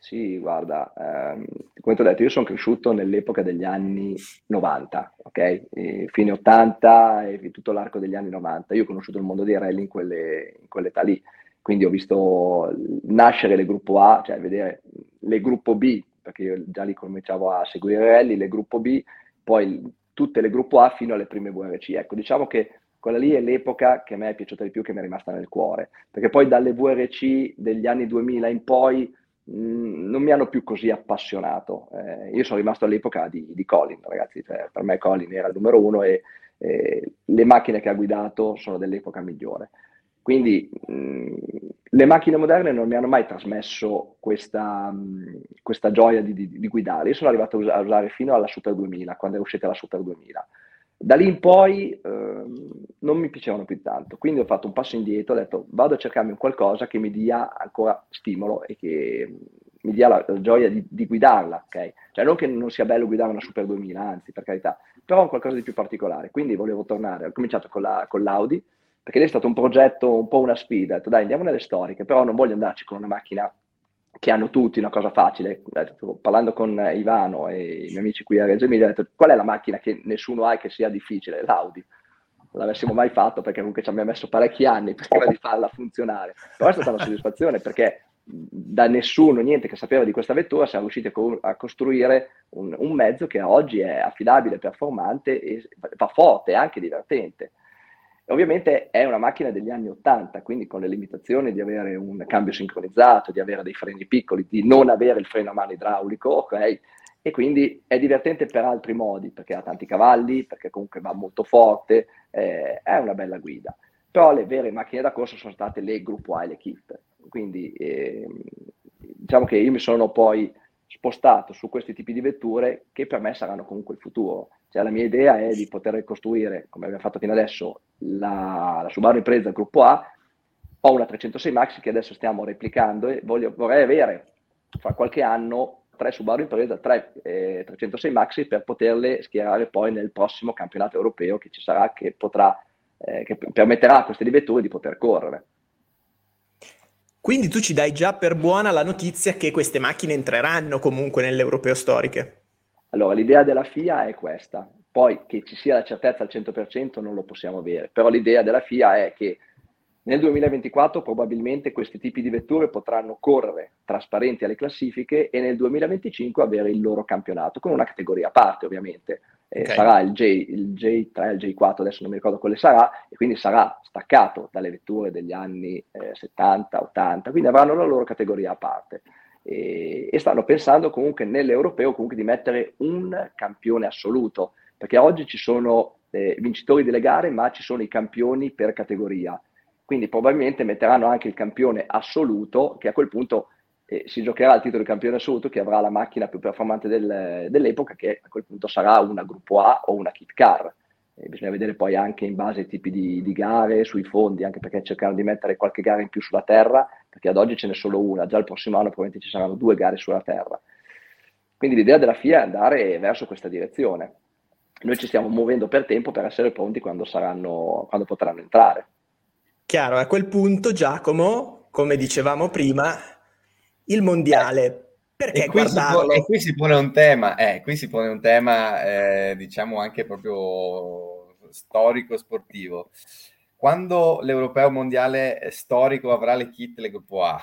Sì, guarda, ehm, come ti ho detto, io sono cresciuto nell'epoca degli anni 90, ok? E fine 80 e tutto l'arco degli anni 90. Io ho conosciuto il mondo dei rally in, quelle, in quell'età lì, quindi ho visto nascere le gruppo A, cioè vedere le gruppo B, perché io già lì cominciavo a seguire rally, le gruppo B, poi tutte le gruppo A fino alle prime VRC. Ecco, diciamo che quella lì è l'epoca che a me è piaciuta di più, che mi è rimasta nel cuore, perché poi dalle VRC degli anni 2000 in poi Mm, non mi hanno più così appassionato. Eh, io sono rimasto all'epoca di, di Colin, ragazzi, cioè, per me Colin era il numero uno e eh, le macchine che ha guidato sono dell'epoca migliore. Quindi mh, mm, le macchine moderne non mi hanno mai trasmesso questa, mh, mm, questa gioia di, di, di, guidare. Io sono arrivato a, a usare fino alla Super 2000, quando è uscita la Super 2000. Da lì in poi eh, non mi piacevano più tanto, quindi ho fatto un passo indietro, ho detto vado a cercarmi un qualcosa che mi dia ancora stimolo e che mi dia la, la gioia di, di, guidarla, ok? Cioè non che non sia bello guidare una Super 2000, anzi per carità, però un qualcosa di più particolare, quindi volevo tornare, ho cominciato con, la, con l'Audi, perché lì è stato un progetto, un po' una sfida, ho detto dai andiamo nelle storiche, però non voglio andarci con una macchina che hanno tutti una cosa facile. Parlando con Ivano e i miei amici qui a Reggio Emilia, ho detto qual è la macchina che nessuno ha e che sia difficile? L'Audi. Non l'avessimo mai fatto perché comunque ci abbiamo messo parecchi anni prima di farla funzionare. Però è stata una soddisfazione perché da nessuno, niente che sapeva di questa vettura, siamo riusciti a, costruire un, un mezzo che oggi è affidabile, performante e fa forte anche divertente. Ovviamente è una macchina degli anni 80, quindi con le limitazioni di avere un cambio sincronizzato, di avere dei freni piccoli, di non avere il freno a mano idraulico, ok? E quindi è divertente per altri modi, perché ha tanti cavalli, perché comunque va molto forte, eh, è una bella guida. Però le vere macchine da corsa sono state le gruppo A e le kit. Quindi eh, diciamo che io mi sono poi spostato su questi tipi di vetture che per me saranno comunque il futuro. Cioè, la mia idea è di poter costruire, come abbiamo fatto fino adesso, la, la Subaru Impreza Gruppo A. Ho una 306 Maxi che adesso stiamo replicando e voglio, vorrei avere fra qualche anno tre Subaru Impreza, tre eh, 306 Maxi per poterle schierare poi nel prossimo campionato europeo che ci sarà, che, potrà, eh, che permetterà a queste vetture di poter correre. Quindi tu ci dai già per buona la notizia che queste macchine entreranno comunque nell'europeo storiche? Allora, l'idea della FIA è questa, poi che ci sia la certezza al 100% non lo possiamo avere, però l'idea della FIA è che nel 2024 probabilmente questi tipi di vetture potranno correre trasparenti alle classifiche e nel 2025 avere il loro campionato, con una categoria a parte ovviamente. Eh, okay. Sarà il, J, il J3, il J4, adesso non mi ricordo quale sarà, e quindi sarà staccato dalle vetture degli anni eh, 70, 80, quindi avranno la loro categoria a parte e, e stanno pensando comunque nell'europeo comunque di mettere un campione assoluto, perché oggi ci sono eh, vincitori delle gare, ma ci sono i campioni per categoria. Quindi probabilmente metteranno anche il campione assoluto, che a quel punto eh, si giocherà il titolo di campione assoluto, che avrà la macchina più performante del, dell'epoca, che a quel punto sarà una gruppo A o una kit car. Eh, bisogna vedere poi anche in base ai tipi di, di, gare, sui fondi, anche perché cercano di mettere qualche gara in più sulla terra, perché ad oggi ce n'è solo una, già il prossimo anno probabilmente ci saranno due gare sulla terra. Quindi l'idea della FIA è andare verso questa direzione. Noi ci stiamo muovendo per tempo per essere pronti quando, saranno, quando potranno entrare. Chiaro, a quel punto Giacomo, come dicevamo prima, il mondiale. Eh. Perché e qui, pone, e qui, si pone un tema, eh, qui si pone un tema, eh, diciamo anche proprio storico-sportivo. Quando l'europeo mondiale storico avrà le kit, le gruppo A,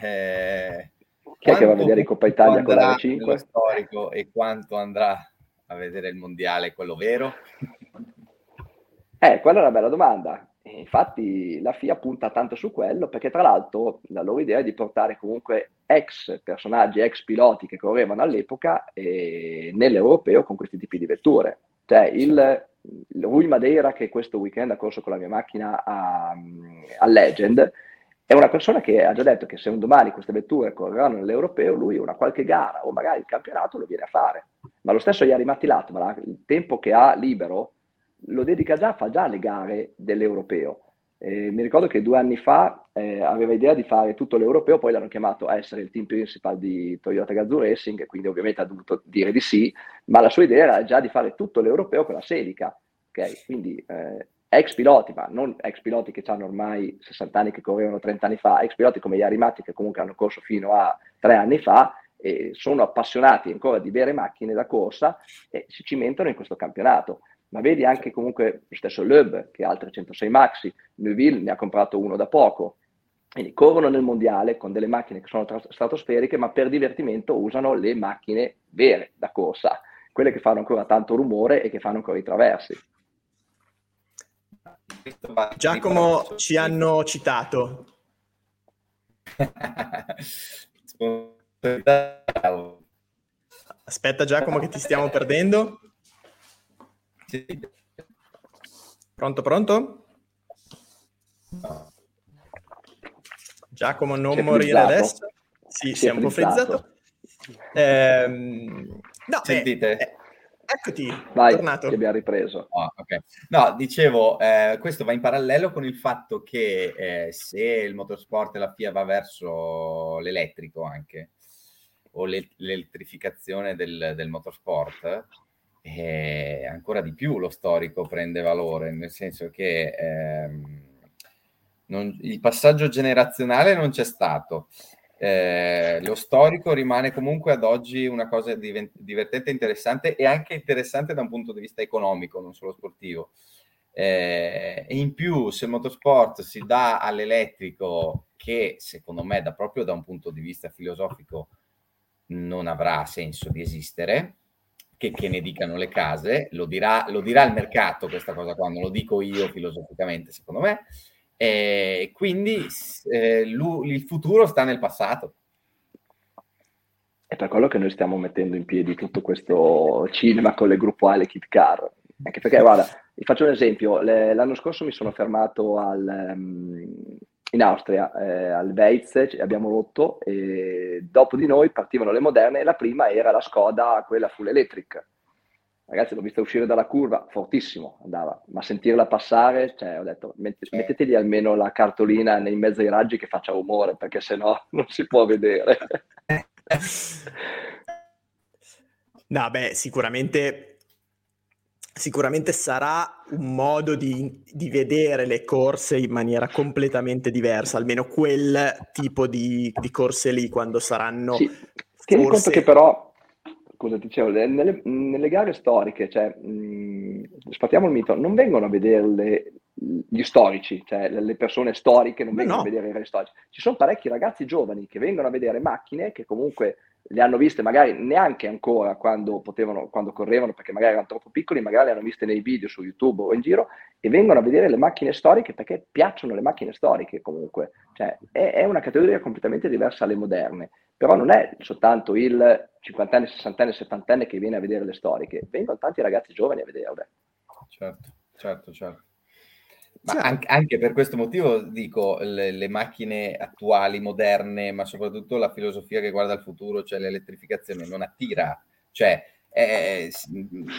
eh, chi è che va a vedere in Coppa Italia con la 5? storico e quanto andrà a vedere il mondiale, quello vero? Eh, quella è una bella domanda. Infatti la FIA punta tanto su quello perché tra l'altro la loro idea è di portare comunque ex personaggi, ex piloti che correvano all'epoca eh, nell'europeo con questi tipi di vetture. Cioè il, il Rui Madeira che questo weekend ha corso con la mia macchina a, a Legend è una persona che ha già detto che se un domani queste vetture correranno nell'europeo, lui una qualche gara o magari il campionato lo viene a fare. Ma lo stesso Iari Mattilat, il tempo che ha libero lo dedica già, fa già le gare dell'europeo. Eh, mi ricordo che due anni fa eh, aveva idea di fare tutto l'europeo, poi l'hanno chiamato a essere il team principal di Toyota Gazoo Racing, quindi ovviamente ha dovuto dire di sì, ma la sua idea era già di fare tutto l'europeo con la Selica. Okay? Quindi eh, ex piloti, ma non ex piloti che hanno ormai 60 anni che correvano 30 anni fa, ex piloti come Iari Matti che comunque hanno corso fino a tre anni fa e sono appassionati ancora di vere macchine da corsa e si cimentano in questo campionato. Ma vedi anche comunque lo stesso Loeb che ha altre 106 maxi, Neuville ne ha comprato uno da poco. Quindi corrono nel mondiale con delle macchine che sono stratosferiche, ma per divertimento usano le macchine vere da corsa, quelle che fanno ancora tanto rumore e che fanno ancora i traversi. Giacomo ci hanno citato. Aspetta Giacomo che ti stiamo perdendo. Pronto, pronto? Giacomo non morire adesso. Sì, si è un po' frizzato. Eh, no, Sentite? Beh, Eccoti, Vai, tornato. Che abbiamo ripreso. Oh, okay. No, dicevo, eh, questo va in parallelo con il fatto che eh, se il motorsport e la FIA va verso l'elettrico anche, o l'e- l'elettrificazione del, del motorsport, eh, ancora di più lo storico prende valore, nel senso che ehm, non, il passaggio generazionale non c'è stato eh, lo storico rimane comunque ad oggi una cosa div- divertente, interessante e anche interessante da un punto di vista economico, non solo sportivo. Eh, e in più, se il motorsport si dà all'elettrico, che secondo me, da proprio da un punto di vista filosofico, non avrà senso di esistere, che, che ne dicano le case, lo dirà, lo dirà il mercato questa cosa qua, non lo dico io filosoficamente, secondo me. E quindi eh, il futuro sta nel passato. È per quello che noi stiamo mettendo in piedi tutto questo cinema con le le kit car. Anche perché, guarda, vi faccio un esempio. Le, l'anno scorso mi sono fermato al, um, in Austria, eh, al Weiz, abbiamo rotto e dopo di noi partivano le moderne e la prima era la Skoda, quella full electric ragazzi l'ho vista uscire dalla curva, fortissimo andava, ma sentirla passare, cioè ho detto mettetegli almeno la cartolina in mezzo ai raggi che faccia rumore, perché sennò non si può vedere. no, beh, sicuramente, sicuramente sarà un modo di, di, vedere le corse in maniera completamente diversa, almeno quel tipo di, di corse lì, quando saranno... Sì. Tieni forse... conto che però cosa dicevo, nelle, nelle, gare storiche, cioè, mh, sfattiamo il mito, non vengono a vedere le, gli storici, cioè le persone storiche non vengono no. a vedere i re storici. Ci sono parecchi ragazzi giovani che vengono a vedere macchine che comunque le hanno viste magari neanche ancora quando potevano, quando correvano, perché magari erano troppo piccoli, magari le hanno viste nei video su YouTube o in giro e vengono a vedere le macchine storiche perché piacciono le macchine storiche comunque. Cioè, è, è una categoria completamente diversa alle moderne. Però non è soltanto il 50 anni, 60 anni, 70 anni che viene a vedere le storiche, vengono tanti ragazzi giovani a vederle. Certo, certo, certo. Ma certo. anche, anche, per questo motivo dico le, le, macchine attuali, moderne, ma soprattutto la filosofia che guarda al futuro, cioè l'elettrificazione, non attira. Cioè, è,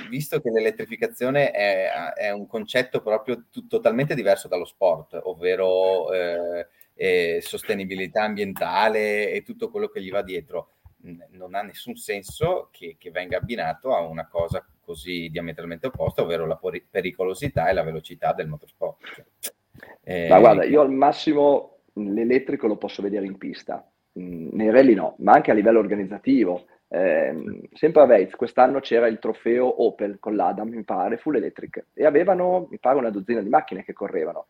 visto che l'elettrificazione è, è, un concetto proprio t- totalmente diverso dallo sport, ovvero eh, eh, sostenibilità ambientale e tutto quello che gli va dietro. Non ha nessun senso che, che venga abbinato a una cosa così diametralmente opposta, ovvero la pericolosità e la velocità del motorsport. Eh, ma guarda, io al massimo l'elettrico lo posso vedere in pista, nei rally no, ma anche a livello organizzativo. Eh, sempre a Weiz, quest'anno c'era il trofeo Opel con l'Adam, mi pare, full electric, e avevano, mi pare, una dozzina di macchine che correvano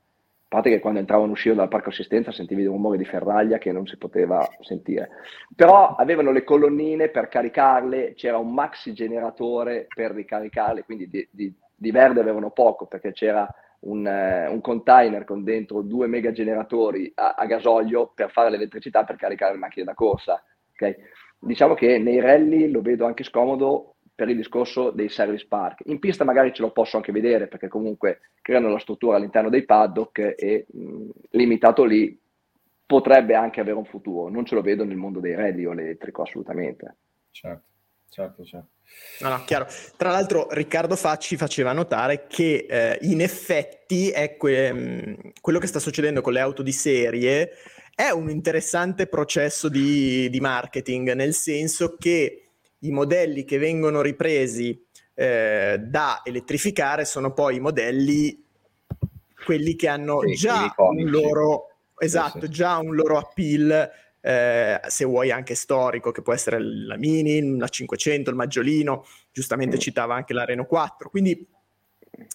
parte che quando entravano e uscivano dal parco assistenza sentivi un rumore di ferraglia che non si poteva sentire. Però avevano le colonnine per caricarle, c'era un maxi generatore per ricaricarle, quindi di, di, di verde avevano poco perché c'era un, eh, un, container con dentro due mega generatori a, a, gasolio per fare l'elettricità per caricare le macchine da corsa. Okay? Diciamo che nei rally lo vedo anche scomodo per il discorso dei service park. In pista magari ce lo posso anche vedere perché comunque creano la struttura all'interno dei paddock e mh, limitato lì potrebbe anche avere un futuro. Non ce lo vedo nel mondo dei rally o elettrico assolutamente. Certo, certo, certo. No, no, chiaro. Tra l'altro Riccardo Facci faceva notare che eh, in effetti è que- quello che sta succedendo con le auto di serie è un interessante processo di, di marketing, nel senso che i modelli che vengono ripresi eh, da elettrificare sono poi i modelli quelli che hanno sì, già un loro esatto, sì, già un loro appeal eh, se vuoi anche storico, che può essere la Mini, la 500, il Maggiolino, giustamente mm. citava anche la Renault 4, quindi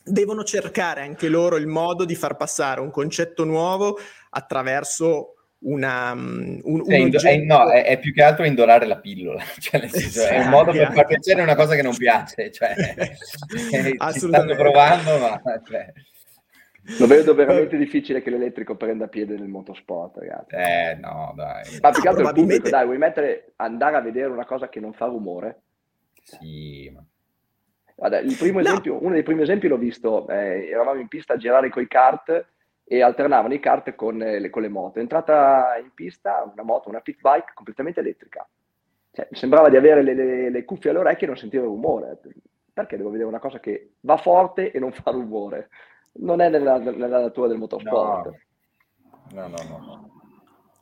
devono cercare anche loro il modo di far passare un concetto nuovo attraverso una, mm, un, un indo- è, no, è, è, più che altro indorare la pillola, cioè nel senso, esatto, è un modo per far piacere una cosa che non piace, cioè, ci stanno provando, ma... Cioè. Lo vedo veramente difficile che l'elettrico prenda piede nel motorsport, ragazzi. Eh, no, dai. Ma più che altro il pubblico, dai, vuoi mettere, andare a vedere una cosa che non fa rumore? Sì, ma... Guarda, il primo no. esempio, uno dei primi esempi l'ho visto, eh, eravamo in pista a girare con i kart e alternavano i kart con, eh, le, con le moto. È entrata in pista una moto, una pit bike completamente elettrica. Cioè, sembrava di avere le, le, le cuffie alle orecchie e non sentire rumore. Perché devo vedere una cosa che va forte e non fa rumore? non è nella, nella natura del motorsport. No, no, no. no.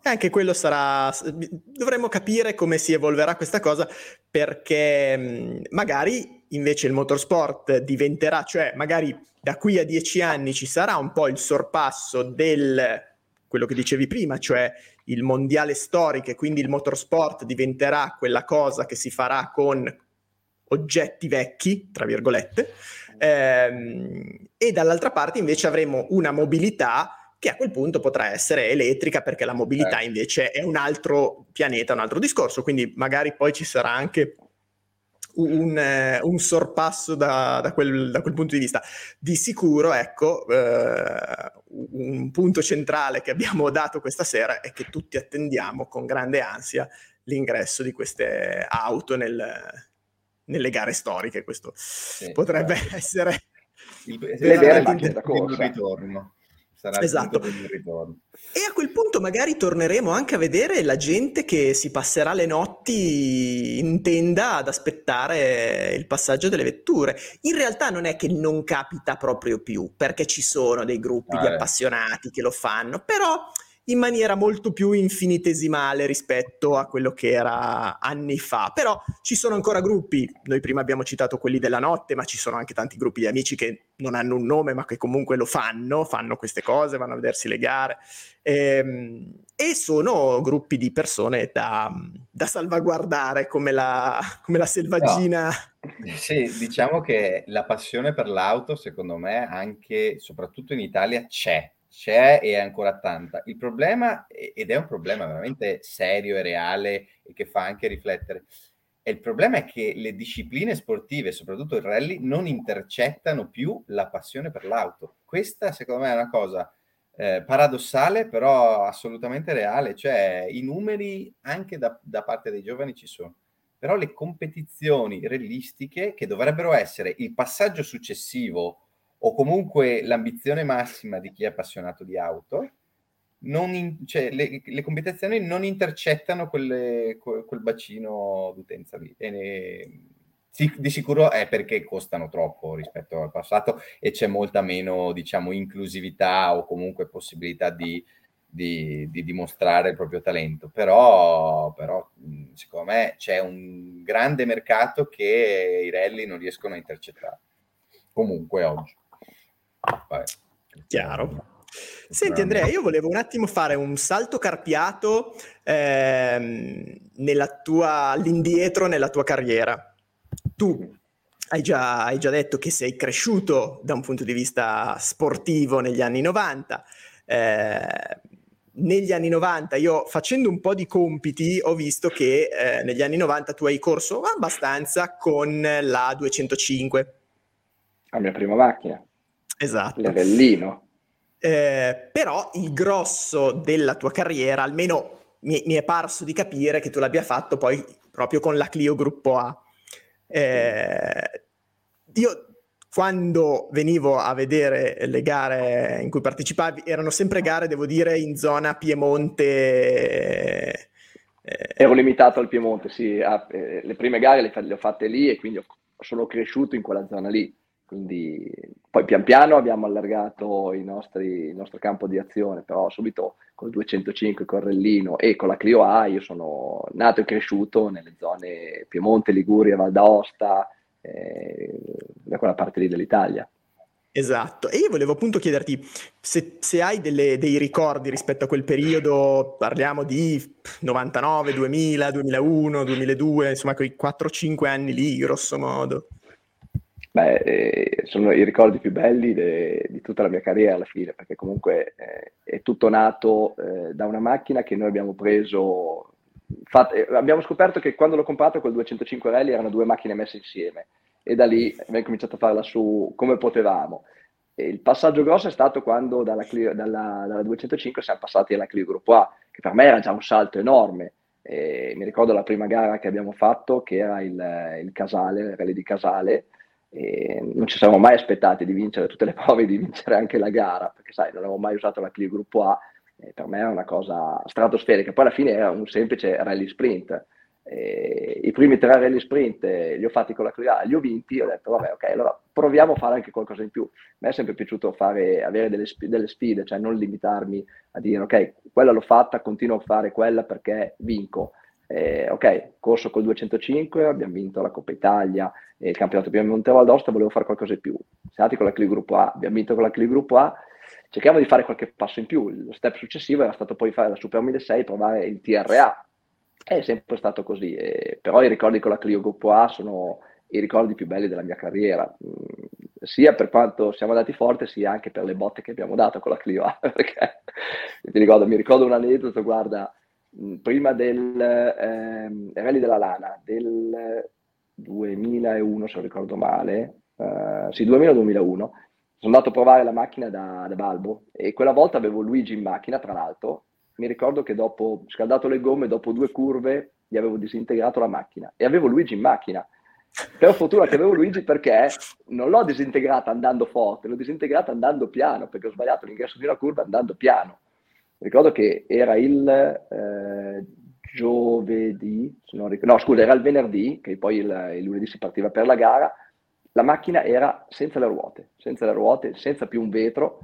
E anche quello sarà. Dovremmo capire come si evolverà questa cosa perché magari invece il motorsport diventerà, cioè magari da qui a dieci anni ci sarà un po' il sorpasso del quello che dicevi prima, cioè il mondiale storico e quindi il motorsport diventerà quella cosa che si farà con oggetti vecchi, tra virgolette, ehm, e dall'altra parte invece avremo una mobilità che a quel punto potrà essere elettrica perché la mobilità eh. invece è un altro pianeta, un altro discorso, quindi magari poi ci sarà anche un, eh, un sorpasso da, da, quel, da, quel, punto di vista. Di sicuro, ecco, eh, un punto centrale che abbiamo dato questa sera è che tutti attendiamo con grande ansia l'ingresso di queste auto nel, nelle gare storiche. Questo sì, potrebbe sì. essere il, vere macchine da corsa. ritorno. Sarà esatto. il ritorno. E a quel punto magari torneremo anche a vedere la gente che si passerà le notti in tenda ad aspettare il passaggio delle vetture. In realtà non è che non capita proprio più, perché ci sono dei gruppi ah, di appassionati che lo fanno, però in maniera molto più infinitesimale rispetto a quello che era anni fa. Però ci sono ancora gruppi, noi prima abbiamo citato quelli della notte, ma ci sono anche tanti gruppi di amici che non hanno un nome, ma che comunque lo fanno, fanno queste cose, vanno a vedersi le gare. E, ehm, e sono gruppi di persone da, da salvaguardare come la, come la selvaggina. No. Sì, diciamo che la passione per l'auto, secondo me, anche soprattutto in Italia c'è c'è e è ancora tanta. Il problema, ed è un problema veramente serio e reale e che fa anche riflettere, e il problema è che le discipline sportive, soprattutto il rally, non intercettano più la passione per l'auto. Questa, secondo me, è una cosa eh, paradossale, però assolutamente reale. Cioè, i numeri anche da, da parte dei giovani ci sono. Però le competizioni realistiche, che dovrebbero essere il passaggio successivo o comunque l'ambizione massima di chi è appassionato di auto, in, cioè, le, le, competizioni non intercettano quelle, quel bacino d'utenza lì. Ne, di sicuro è perché costano troppo rispetto al passato e c'è molta meno, diciamo, inclusività o comunque possibilità di, di, di dimostrare il proprio talento. Però, però, secondo me, c'è un grande mercato che i rally non riescono a intercettare. Comunque oggi. Vai. Chiaro. Senti Andrea, io volevo un attimo fare un salto carpiato ehm, nella tua, all'indietro nella tua carriera. Tu hai già, hai già, detto che sei cresciuto da un punto di vista sportivo negli anni 90. Eh, negli anni 90 io facendo un po' di compiti ho visto che eh, negli anni 90 tu hai corso abbastanza con la 205. La mia prima macchina. Esatto. L'Erellino. Eh, però il grosso della tua carriera, almeno mi, mi, è parso di capire che tu l'abbia fatto poi proprio con la Clio Gruppo A. Eh, io quando venivo a vedere le gare in cui partecipavi, erano sempre gare, devo dire, in zona Piemonte. Eh... Ero limitato al Piemonte, sì. Ah, eh, le prime gare le, le, ho fatte lì e quindi sono cresciuto in quella zona lì. Quindi poi pian piano abbiamo allargato nostri, il nostro campo di azione, però subito con il 205 Correllino e con la Clio A io sono nato e cresciuto nelle zone Piemonte, Liguria, Val d'Aosta, eh, da quella parte lì dell'Italia. Esatto, e io volevo appunto chiederti se, se hai delle, dei ricordi rispetto a quel periodo, parliamo di 99, 2000, 2001, 2002, insomma quei 4-5 anni lì, grosso modo. Beh, eh, sono i ricordi più belli de, di tutta la mia carriera alla fine, perché comunque eh, è tutto nato eh, da una macchina che noi abbiamo preso. Fat, eh, abbiamo scoperto che quando l'ho comprato quel 205 rally erano due macchine messe insieme e da lì abbiamo cominciato a farla su come potevamo. E il passaggio grosso è stato quando dalla, Clio, dalla, dalla 205 siamo passati alla Clio Gruppo A, che per me era già un salto enorme. Mi ricordo la prima gara che abbiamo fatto, che era il, il Casale, il rally di Casale, e non ci siamo mai aspettati di vincere tutte le prove, di vincere anche la gara, perché sai, non avevo mai usato la Clio Gruppo A, per me era una cosa stratosferica. Poi alla fine era un semplice rally sprint. E I primi tre rally sprint li ho fatti con la Clio A, li ho vinti, ho detto vabbè ok, allora proviamo a fare anche qualcosa in più. A me è sempre piaciuto fare, avere delle, delle sfide, cioè non limitarmi a dire ok, quella l'ho fatta, continuo a fare quella perché vinco eh, ok, corso col 205, abbiamo vinto la Coppa Italia e il campionato Piemonte Val d'Aosta, volevo fare qualcosa in più. Siamo andati con la CLI Gruppo A, abbiamo vinto con la CLI Gruppo A, cerchiamo di fare qualche passo in più. Lo step successivo era stato poi fare la Super 1006, provare il TRA. È sempre stato così, eh, però i ricordi con la Clio Gruppo A sono i ricordi più belli della mia carriera, mm, sia per quanto siamo andati forte, sia anche per le botte che abbiamo dato con la Clio A. Perché, ricordo, mi ricordo un aneddoto, guarda, prima del ehm, Rally della Lana del 2001, se non ricordo male, eh, sì, 2000-2001, sono andato a provare la macchina da, da, Balbo e quella volta avevo Luigi in macchina, tra l'altro. Mi ricordo che dopo scaldato le gomme, dopo due curve, gli avevo disintegrato la macchina e avevo Luigi in macchina. Per fortuna che avevo Luigi perché non l'ho disintegrata andando forte, l'ho disintegrata andando piano perché ho sbagliato l'ingresso di una curva andando piano ricordo che era il eh, giovedì, no scusa, era il venerdì, che poi il, il, lunedì si partiva per la gara, la macchina era senza le ruote, senza le ruote, senza più un vetro.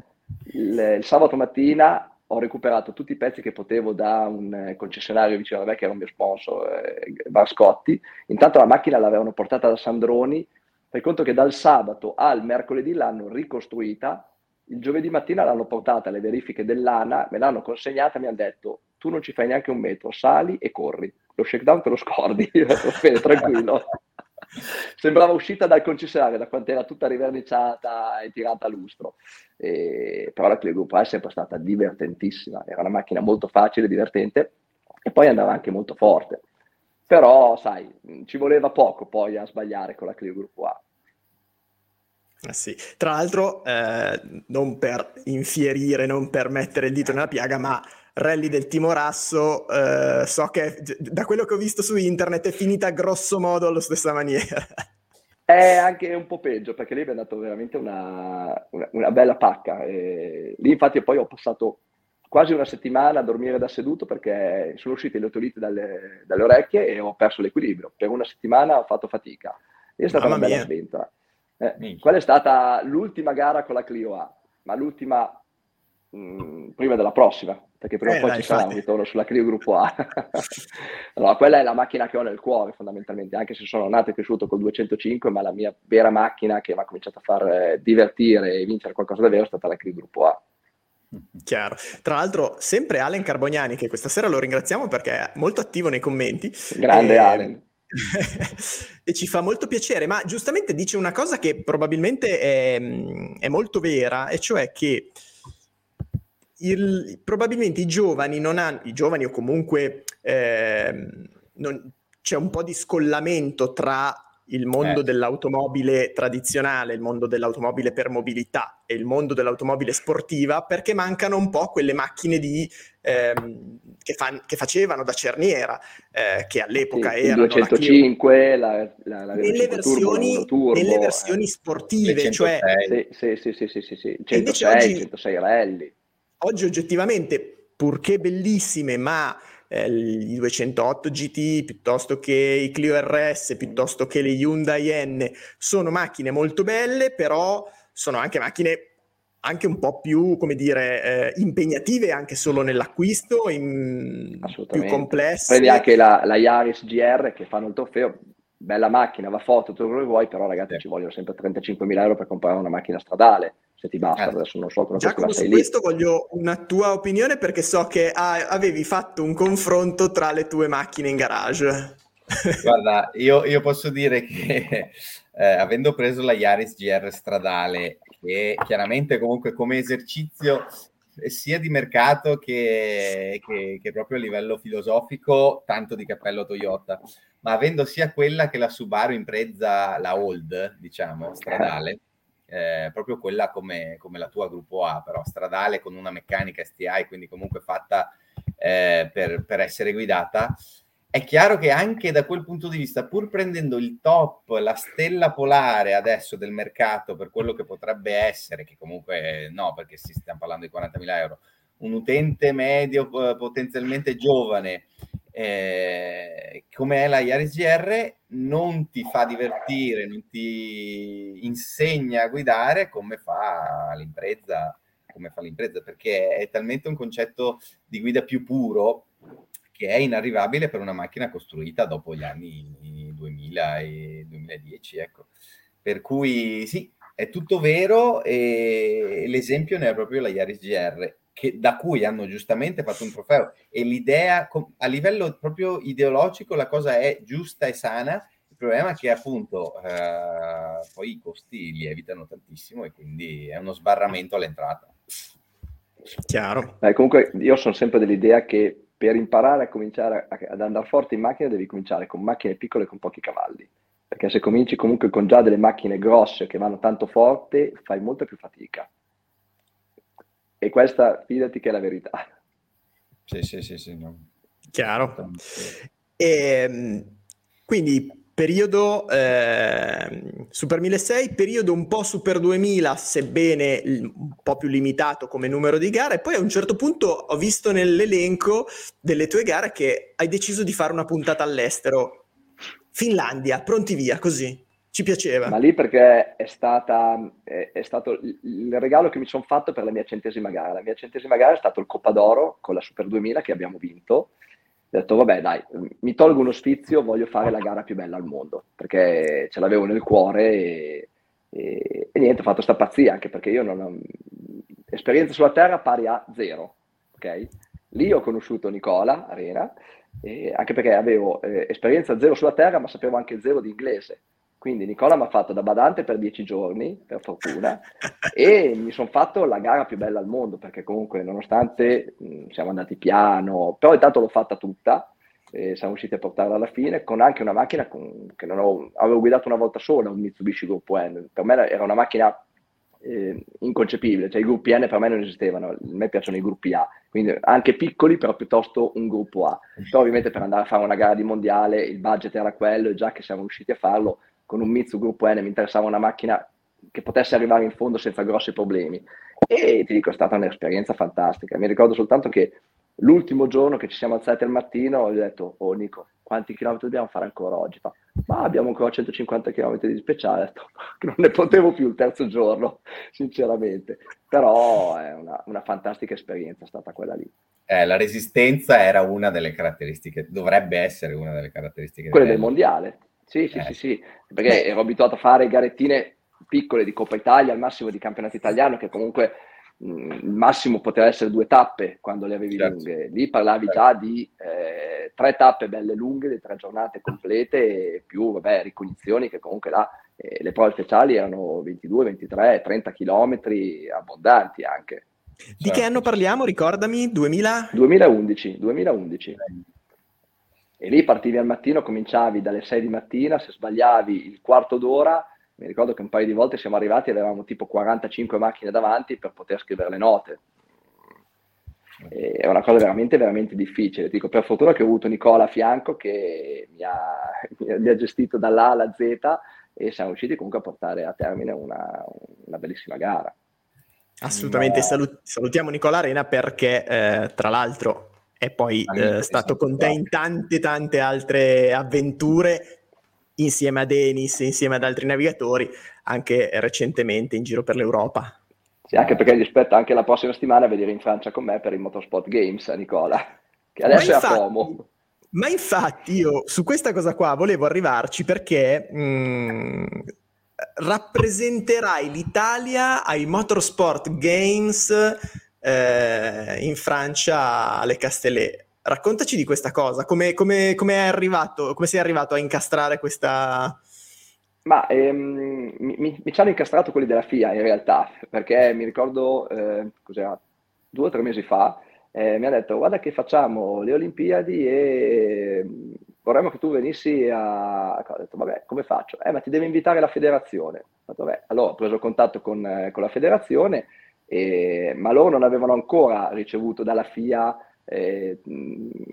Il, il sabato mattina ho recuperato tutti i pezzi che potevo da un concessionario vicino a me, che era un mio sponsor, eh, Barscotti. Intanto la macchina l'avevano portata da Sandroni, fai conto che dal sabato al mercoledì l'hanno ricostruita il giovedì mattina l'hanno portata alle verifiche dell'ANA, me l'hanno consegnata, mi hanno detto tu non ci fai neanche un metro, sali e corri. Lo shakedown te lo scordi, bene, tranquillo. Sembrava uscita dal concessionario, da quanto era tutta riverniciata e tirata a lustro. E, però la Clio Group è sempre stata divertentissima, era una macchina molto facile, divertente e poi andava anche molto forte. Però, sai, ci voleva poco poi a sbagliare con la Clio Group A. Eh sì. Tra l'altro, eh, non per infierire, non per mettere il dito nella piaga, ma rally del Timorasso, eh, so che da quello che ho visto su internet è finita grosso modo alla stessa maniera. È anche un po' peggio, perché lì è dato veramente una, una, una bella pacca. E lì infatti poi ho passato quasi una settimana a dormire da seduto perché sono uscite le otolite dalle, dalle orecchie e ho perso l'equilibrio. Per una settimana ho fatto fatica. È stata Mamma una bella sventa. Eh, quella è stata l'ultima gara con la Clio A, ma l'ultima mh, mm, prima della prossima, perché prima o eh, poi dai, ci sarà un ritorno sulla Clio Gruppo A. allora, quella è la macchina che ho nel cuore, fondamentalmente, anche se sono nato e cresciuto col 205, ma la mia vera macchina che mi ha cominciato a far eh, divertire e vincere qualcosa davvero è stata la Clio Gruppo A. Chiaro. Tra l'altro, sempre Alen Carbognani, che questa sera lo ringraziamo perché è molto attivo nei commenti. Grande e... Alen e ci fa molto piacere, ma giustamente dice una cosa che probabilmente è, è molto vera, e cioè che il, probabilmente i giovani non hanno, i giovani o comunque eh, non, c'è un po' di scollamento tra il mondo eh. dell'automobile tradizionale, il mondo dell'automobile per mobilità e il mondo dell'automobile sportiva perché mancano un po' quelle macchine di, ehm, che, fan, che, facevano da cerniera, eh, che all'epoca sì, erano... 205, la, la, la, la nelle, versioni, turbo, nelle eh. versioni sportive, cioè... Sì, sì, sì, sì, sì, sì. 106, oggi, 106 rally. Oggi oggettivamente, purché bellissime, ma eh, i 208 GT piuttosto che i Clio RS, piuttosto che le Hyundai N, sono macchine molto belle, però sono anche macchine anche un po' più, come dire, eh, impegnative anche solo nell'acquisto, in, più complesse. Prendi anche la, la Yaris GR che fanno il trofeo, bella macchina, va foto, tutto quello che vuoi, però ragazzi sì. ci vogliono sempre 35.000 euro per comprare una macchina stradale se ti basta, eh. adesso non so come Giacomo, su questo voglio una tua opinione perché so che ah, avevi fatto un confronto tra le tue macchine in garage. Guarda, io, io posso dire che eh, avendo preso la Yaris GR stradale, che chiaramente comunque come esercizio sia di mercato che, che, che, proprio a livello filosofico, tanto di cappello Toyota, ma avendo sia quella che la Subaru in prezza, la old, diciamo, stradale, eh, proprio quella come, come, la tua gruppo A, però stradale con una meccanica STI, quindi comunque fatta eh, per, per, essere guidata. È chiaro che anche da quel punto di vista, pur prendendo il top, la stella polare adesso del mercato per quello che potrebbe essere, che comunque no, perché si stiamo parlando di 40.000 euro, un utente medio potenzialmente giovane eh, come è la Yaris GR non ti fa divertire, non ti insegna a guidare come fa l'impresa, come fa l'impresa, perché è talmente un concetto di guida più puro che è inarrivabile per una macchina costruita dopo gli anni 2000 e 2010, ecco. Per cui sì, è tutto vero e l'esempio ne è proprio la Yaris GR che, da cui hanno giustamente fatto un trofeo. E l'idea a livello proprio ideologico la cosa è giusta e sana il problema è che appunto eh, poi i costi lievitano tantissimo e quindi è uno sbarramento all'entrata. Chiaro. Eh, comunque io sono sempre dell'idea che per imparare a cominciare a, ad andare forte in macchina devi cominciare con macchine piccole con pochi cavalli perché se cominci comunque con già delle macchine grosse che vanno tanto forte fai molta più fatica e questa, fidati che è la verità. Sì, sì, sì, sì. No. Chiaro. E, ehm, quindi periodo eh, Super 1006, periodo un po' Super 2000, sebbene un po' più limitato come numero di gare, e poi a un certo punto ho visto nell'elenco delle tue gare che hai deciso di fare una puntata all'estero. Finlandia, pronti via, così. Ci piaceva. Ma lì perché è, stata, è, è stato il regalo che mi sono fatto per la mia centesima gara. La mia centesima gara è stato il Coppa d'Oro con la Super 2000 che abbiamo vinto. Ho detto, vabbè, dai, mi tolgo uno sfizio, voglio fare la gara più bella al mondo, perché ce l'avevo nel cuore e, e, e niente, ho fatto sta pazzia, anche perché io non ho esperienza sulla terra pari a zero, ok? Lì ho conosciuto Nicola Arena, anche perché avevo eh, esperienza zero sulla terra, ma sapevo anche zero di inglese. Quindi Nicola mi ha fatto da badante per dieci giorni, per fortuna, e mi sono fatto la gara più bella al mondo, perché comunque nonostante mh, siamo andati piano, però intanto l'ho fatta tutta, e siamo riusciti a portarla alla fine, con anche una macchina con, che non ho, avevo guidato una volta sola, un Mitsubishi Gruppo N. Per me era una macchina eh, inconcepibile, cioè i gruppi N per me non esistevano, a me piacciono i gruppi A, quindi anche piccoli però piuttosto un gruppo A. Però ovviamente per andare a fare una gara di mondiale il budget era quello e già che siamo riusciti a farlo con un Mitsu Gruppo N mi interessava una macchina che potesse arrivare in fondo senza grossi problemi. E ti dico, è stata un'esperienza fantastica. Mi ricordo soltanto che l'ultimo giorno che ci siamo alzati al mattino ho detto, oh Nico, quanti chilometri dobbiamo fare ancora oggi? Fa, ma abbiamo ancora 150 km di speciale. Ho detto, non ne potevo più il terzo giorno, sinceramente. Però è una, una fantastica esperienza stata quella lì. Eh, la resistenza era una delle caratteristiche, dovrebbe essere una delle caratteristiche. Quella del mondiale. Sì, sì, eh. sì, sì, perché Beh. ero abituato a fare garettine piccole di Coppa Italia, al massimo di campionato italiano, che comunque mh, il massimo poteva essere due tappe quando le avevi certo. lunghe. Lì parlavi certo. già di eh, tre tappe belle lunghe, di tre giornate complete, più vabbè, ricognizioni che comunque là eh, le prove speciali erano 22, 23, 30 chilometri abbondanti anche. Di certo. che anno parliamo? Ricordami, 2000? 2011, 2011. E lì partivi al mattino, cominciavi dalle 6 di mattina, se sbagliavi il quarto d'ora, mi ricordo che un paio di volte siamo arrivati e avevamo tipo 45 macchine davanti per poter scrivere le note. E è una cosa veramente, veramente difficile. Dico, per fortuna che ho avuto Nicola a fianco che mi ha, mi ha gestito dall'A alla Z e siamo riusciti comunque a portare a termine una, una bellissima gara. Assolutamente, Salut- salutiamo Nicola Arena perché eh, tra l'altro è poi eh, stato con te in tante tante altre avventure insieme a Denis, insieme ad altri navigatori, anche recentemente in giro per l'Europa. Sì, anche perché gli aspetta anche la prossima settimana a vedere in Francia con me per il Motorsport Games, Nicola, che adesso infatti, è a Como. Ma infatti io su questa cosa qua volevo arrivarci perché mh, mm, rappresenterai l'Italia ai Motorsport Games eh, in Francia alle Castellet. Raccontaci di questa cosa, come, come, come, è arrivato, come sei arrivato a incastrare questa, ma ehm, mi, mi, ci hanno incastrato quelli della FIA in realtà, perché mi ricordo, eh, cos'era, due o tre mesi fa, eh, mi ha detto guarda che facciamo le Olimpiadi e vorremmo che tu venissi a... Ho detto vabbè, come faccio? Eh, ma ti deve invitare la federazione. Ho detto, vabbè, allora ho preso contatto con, eh, con la federazione, e... ma loro non avevano ancora ricevuto dalla FIA eh,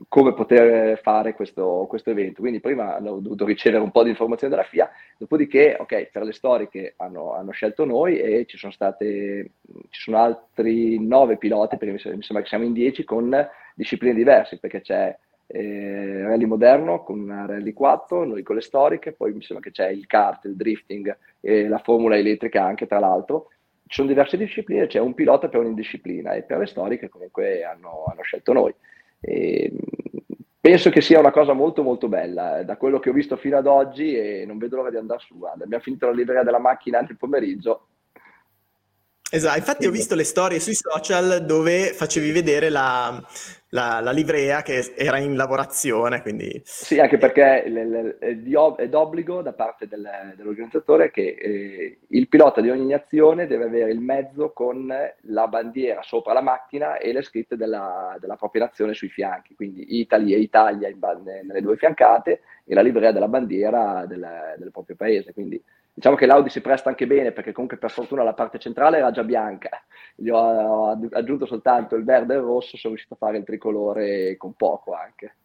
come poter fare questo, questo, evento. Quindi prima ho dovuto ricevere un po' di informazioni dalla FIA, dopodiché, ok, per le storiche hanno, hanno scelto noi e ci sono state, ci sono altri nove piloti, perché mi sembra che siamo in dieci, con discipline diverse, perché c'è eh, rally moderno con una rally 4, noi con le storiche, poi mi sembra che c'è il kart, il drifting e la formula elettrica anche tra l'altro, ci sono diverse discipline, c'è un pilota per ogni disciplina e per le storiche comunque hanno, hanno scelto noi. E penso che sia una cosa molto molto bella, eh, da quello che ho visto fino ad oggi e non vedo l'ora di andare su. Guarda, abbiamo finito la libreria della macchina anche il pomeriggio. Esatto, infatti ho visto le storie sui social dove facevi vedere la, la, la, livrea che era in lavorazione. Quindi... Sì, anche perché le, le, è, d'obbligo da parte del, dell'organizzatore che eh, il pilota di ogni azione deve avere il mezzo con la bandiera sopra la macchina e le scritte della, della propria nazione sui fianchi, quindi Italy e Italia in, nelle due fiancate e la livrea della bandiera del, del proprio paese. Quindi Diciamo che l'Audi si presta anche bene perché comunque per fortuna la parte centrale era già bianca, gli ho, aggiunto soltanto il verde e il rosso, sono riuscito a fare il tricolore con poco anche.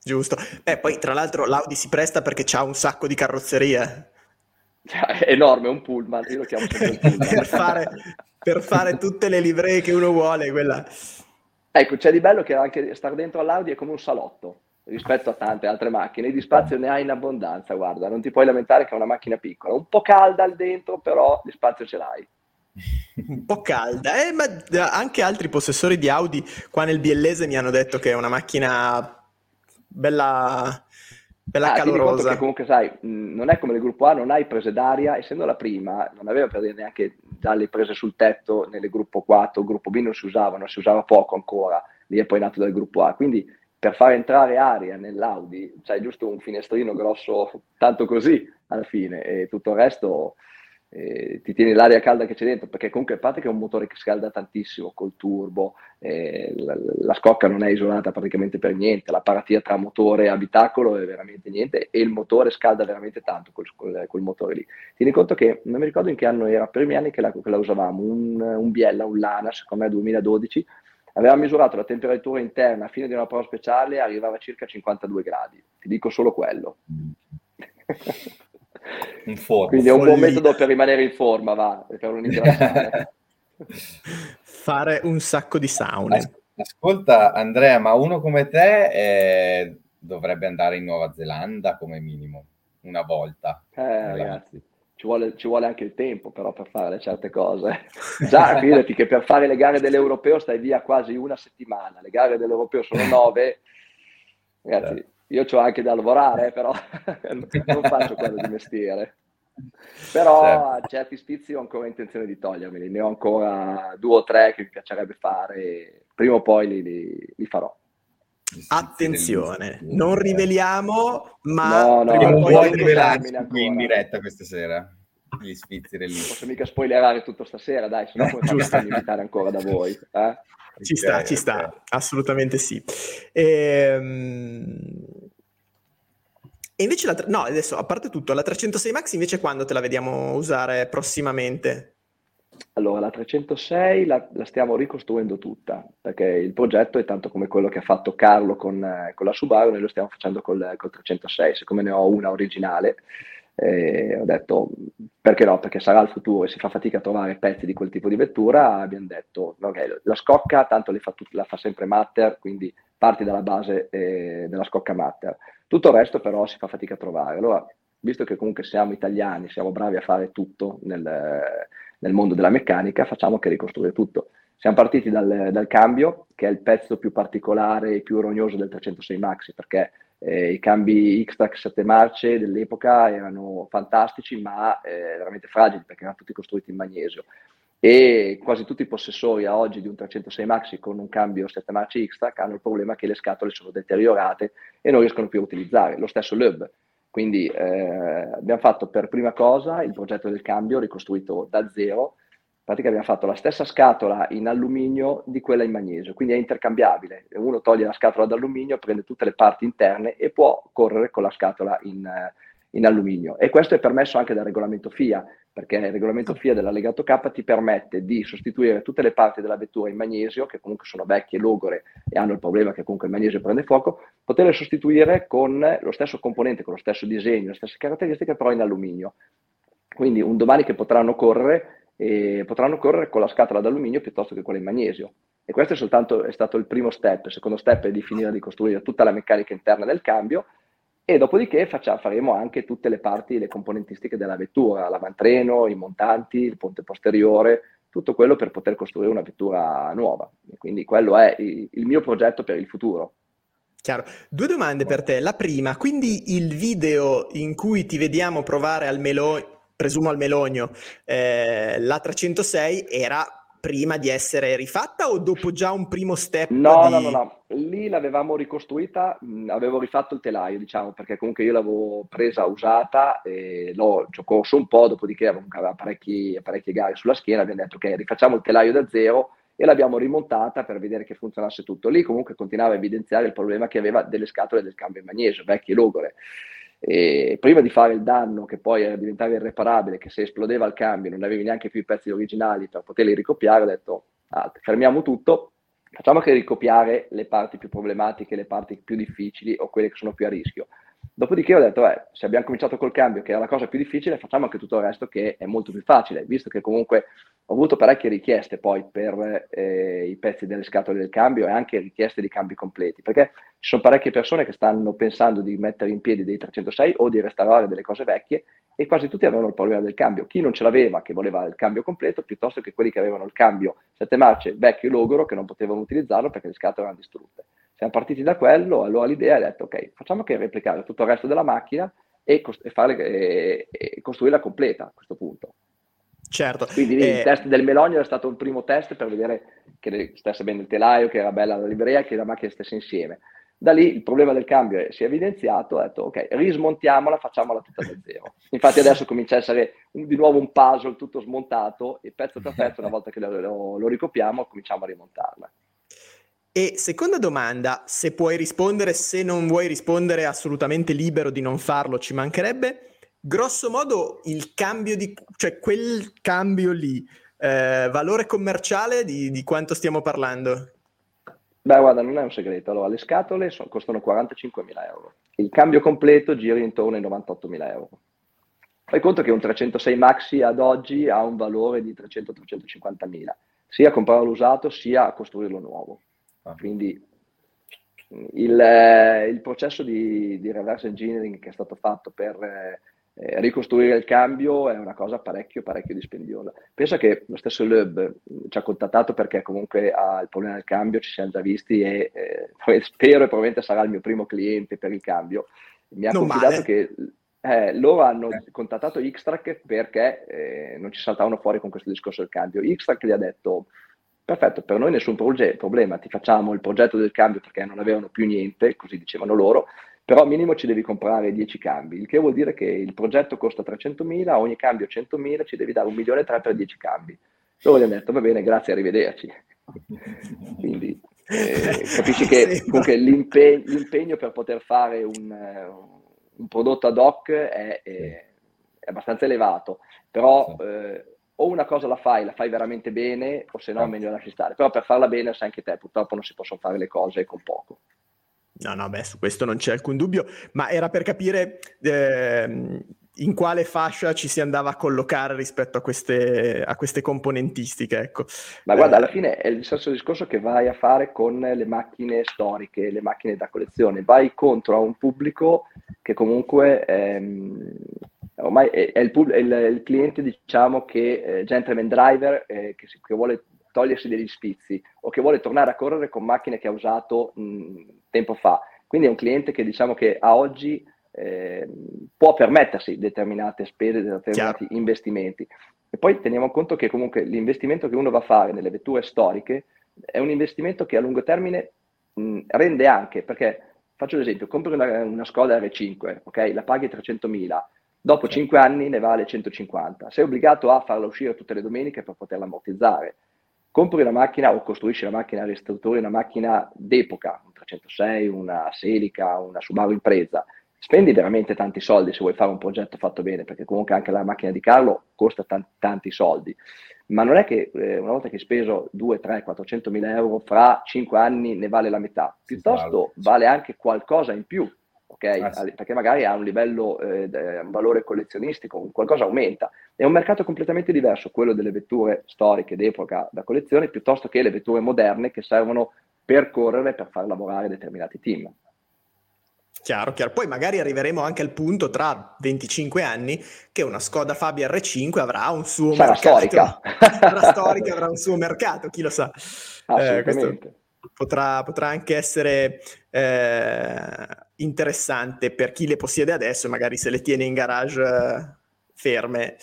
Giusto. E poi tra l'altro l'Audi si presta perché ha un sacco di carrozzerie. Cioè, è enorme, un pullman, io lo chiamo sempre pullman. per, fare, per fare tutte le livree che uno vuole, quella... Ecco, c'è di bello che anche stare dentro all'Audi è come un salotto rispetto a tante altre macchine, di spazio ne hai in abbondanza, guarda, non ti puoi lamentare che è una macchina piccola, un po' calda al dentro, però di spazio ce l'hai. Un po' calda, eh, ma anche altri possessori di Audi qua nel biellese mi hanno detto che è una macchina bella, bella ah, calorosa. Che comunque sai, non è come nel gruppo A, non hai prese d'aria, essendo la prima, non aveva per dire neanche già le prese sul tetto nel gruppo 4, gruppo B non si usavano, si usava poco ancora, lì è poi nato dal gruppo A, quindi per far entrare aria nell'Audi c'è giusto un finestrino grosso, tanto così alla fine, e tutto il resto eh, ti tieni l'aria calda che c'è dentro, perché comunque a parte che è un motore che scalda tantissimo col turbo, eh, la, la, scocca non è isolata praticamente per niente, la paratia tra motore e abitacolo è veramente niente e il motore scalda veramente tanto col, col, col motore lì. Tieni conto che non mi ricordo in che anno era, primi anni che la, che la usavamo, un, un Biella, un Lana, secondo me 2012, Aveva misurato la temperatura interna a fine di una prova speciale, arrivava a circa 52 gradi. Ti dico solo quello. un forno. Quindi è un buon metodo per rimanere in forma, va, per un Fare un sacco di saune. Ascolta Andrea, ma uno come te eh, dovrebbe andare in Nuova Zelanda come minimo, una volta. Eh, ragazzi ci vuole, ci vuole, anche il tempo però per fare certe cose. Già, fidati che per fare le gare dell'Europeo stai via quasi una settimana, le gare dell'Europeo sono nove, ragazzi, certo. io ho anche da lavorare, però non faccio quello di mestiere. Però certo. certi spizi ho ancora intenzione di togliermeli, ne ho ancora due o tre che mi piacerebbe fare, prima o poi li, li, li farò. Attenzione, non riveliamo, ma no, no, non puoi rivelarci qui in diretta questa sera. Gli sfizi del... Non posso mica spoilerare tutto stasera, dai, se no come faccio invitare ancora da voi. Eh? Ci sta, okay, ci sta, assolutamente sì. Ehm, E invece la, no, adesso a parte tutto, la 306 Max invece quando te la vediamo usare prossimamente? Allora, la 306 la, la, stiamo ricostruendo tutta, perché il progetto è tanto come quello che ha fatto Carlo con, eh, con la Subaru, noi lo stiamo facendo col, col 306, siccome ne ho una originale, eh, ho detto perché no, perché sarà il futuro e si fa fatica a trovare pezzi di quel tipo di vettura, abbiamo detto ok, la scocca tanto fa tut- la fa sempre Matter, quindi parti dalla base eh, della scocca Matter. Tutto il resto però si fa fatica a trovare. Allora, visto che comunque siamo italiani, siamo bravi a fare tutto nel, nel mondo della meccanica, facciamo che ricostruire tutto. Siamo partiti dal, dal, cambio, che è il pezzo più particolare e più rognoso del 306 Maxi, perché eh, i cambi X-Track 7 marce dell'epoca erano fantastici, ma eh, veramente fragili, perché erano tutti costruiti in magnesio. E quasi tutti i possessori a oggi di un 306 Maxi con un cambio 7 marce X-Track hanno il problema che le scatole sono deteriorate e non riescono più a utilizzare. Lo stesso Lub. Quindi eh, abbiamo fatto per prima cosa il progetto del cambio ricostruito da zero. In pratica abbiamo fatto la stessa scatola in alluminio di quella in magnesio, quindi è intercambiabile. Uno toglie la scatola d'alluminio, prende tutte le parti interne e può correre con la scatola in, in alluminio. E questo è permesso anche dal regolamento FIA, perché il regolamento FIA dell'allegato K ti permette di sostituire tutte le parti della vettura in magnesio, che comunque sono vecchie, logore e hanno il problema che comunque il magnesio prende fuoco, poterle sostituire con lo stesso componente, con lo stesso disegno, le stesse caratteristiche, però in alluminio. Quindi un domani che potranno correre, eh, potranno correre con la scatola d'alluminio piuttosto che quella in magnesio. E questo è soltanto è stato il primo step. Il secondo step è di finire di costruire tutta la meccanica interna del cambio e dopodiché facciamo, faremo anche tutte le parti, le componentistiche della vettura, l'avantreno, i montanti, il ponte posteriore, tutto quello per poter costruire una vettura nuova. E quindi quello è il, il mio progetto per il futuro. Chiaro. Due domande per te. La prima, quindi il video in cui ti vediamo provare al melogno, presumo al melogno, eh, la 306 era prima di essere rifatta o dopo già un primo step? No, di... no, no, no, lì l'avevamo ricostruita, mh, avevo rifatto il telaio, diciamo, perché comunque io l'avevo presa usata e l'ho, ci ho corso un po', dopodiché aveva parecchi, parecchie gare sulla schiena, abbiamo detto ok, rifacciamo il telaio da zero e l'abbiamo rimontata per vedere che funzionasse tutto. Lì comunque continuava a evidenziare il problema che aveva delle scatole del cambio in magnesio, vecchie logore. E prima di fare il danno che poi era diventato irreparabile, che se esplodeva il cambio non avevi neanche più i pezzi originali per poterli ricopiare, ho detto ah, fermiamo tutto, facciamo che ricopiare le parti più problematiche, le parti più difficili o quelle che sono più a rischio. Dopodiché ho detto, eh, se abbiamo cominciato col cambio, che era la cosa più difficile, facciamo anche tutto il resto che è molto più facile, visto che comunque ho avuto parecchie richieste poi per eh, i pezzi delle scatole del cambio e anche richieste di cambi completi, perché ci sono parecchie persone che stanno pensando di mettere in piedi dei 306 o di restaurare delle cose vecchie e quasi tutti avevano il problema del cambio. Chi non ce l'aveva, che voleva il cambio completo, piuttosto che quelli che avevano il cambio sette marce vecchio e logoro che non potevano utilizzarlo perché le scatole erano distrutte. Siamo partiti da quello, allora l'idea è detto, ok, facciamo che replicare tutto il resto della macchina e, cost- e, farle, e, e costruirla completa a questo punto. Certo. Quindi eh... il test del Melogno è stato il primo test per vedere che stesse bene il telaio, che era bella la libreria, che la macchina stesse insieme. Da lì il problema del cambio si è evidenziato, ho detto ok, rismontiamola, facciamola tutta da zero. Infatti adesso comincia a essere un, di nuovo un puzzle tutto smontato e pezzo per pezzo, una volta che lo, lo, lo ricopiamo, cominciamo a rimontarla. E seconda domanda, se puoi rispondere, se non vuoi rispondere, assolutamente libero di non farlo, ci mancherebbe. Grosso modo il cambio di, cioè quel cambio lì, eh, valore commerciale di, di, quanto stiamo parlando? Beh, guarda, non è un segreto. Allora, le scatole sono, costano 45.000 euro. Il cambio completo gira intorno ai 98.000 euro. Fai conto che un 306 Maxi ad oggi ha un valore di 300-350.000, sia a comprarlo usato sia a costruirlo nuovo. Ah. Quindi il, il processo di, di, reverse engineering che è stato fatto per eh, ricostruire il cambio è una cosa parecchio, parecchio dispendiosa. Penso che lo stesso Lub ci ha contattato perché comunque ha il problema del cambio, ci siamo già visti e eh, spero e probabilmente sarà il mio primo cliente per il cambio. Mi ha non confidato male. che eh, loro hanno eh. contattato Xtrack perché eh, non ci saltavano fuori con questo discorso del cambio. Xtrack gli ha detto Perfetto, per noi nessun proge- problema, ti facciamo il progetto del cambio perché non avevano più niente, così dicevano loro, però minimo ci devi comprare 10 cambi, il che vuol dire che il progetto costa 300.000, ogni cambio 100.000, ci devi dare un milione e tre per 10 cambi. Loro gli hanno detto, va bene, grazie, arrivederci. Quindi eh, capisci che comunque l'impegno, l'impegno, per poter fare un, un prodotto ad hoc è, è, è abbastanza elevato, però eh, o una cosa la fai, la fai veramente bene, o se no è meglio lasci stare. Però per farla bene, sai anche te, purtroppo non si possono fare le cose con poco. No, no, beh, su questo non c'è alcun dubbio, ma era per capire eh, in quale fascia ci si andava a collocare rispetto a queste, a queste componentistiche. Ecco. Ma guarda, alla fine è il stesso discorso che vai a fare con le macchine storiche, le macchine da collezione. Vai contro a un pubblico che comunque ehm, ormai è, è, il, è, il, è, il, cliente, diciamo, che eh, gentleman driver, eh, che, che, vuole togliersi degli spizi o che vuole tornare a correre con macchine che ha usato mh, tempo fa. Quindi è un cliente che diciamo che a oggi eh, può permettersi determinate spese, determinati Chiaro. investimenti. E poi teniamo conto che comunque l'investimento che uno va a fare nelle vetture storiche è un investimento che a lungo termine mh, rende anche, perché faccio l'esempio, compri una, una Skoda R5, ok? La paghi 300.000, dopo 5 anni ne vale 150, sei obbligato a farla uscire tutte le domeniche per poterla ammortizzare. Compri una macchina o costruisci una macchina, ristrutturi una macchina d'epoca, un 306, una Celica, una Subaru Impresa, spendi veramente tanti soldi se vuoi fare un progetto fatto bene, perché comunque anche la macchina di Carlo costa tanti, tanti soldi. Ma non è che eh, una volta che hai speso 2, 3, 400 mila euro, fra 5 anni ne vale la metà, piuttosto vale anche qualcosa in più, okay? ah, sì. perché magari ha un livello, eh, un valore collezionistico, qualcosa aumenta. È un mercato completamente diverso, quello delle vetture storiche d'epoca da collezione, piuttosto che le vetture moderne che servono per correre, per far lavorare determinati team. Chiaro, chiaro. Poi magari arriveremo anche al punto tra 25 anni che una Skoda Fabia R5 avrà un suo Sarà mercato. Storica. Sarà storica, avrà un suo mercato, chi lo sa. Assolutamente. Eh, potrà, potrà, anche essere eh, interessante per chi le possiede adesso e magari se le tiene in garage eh, ferme.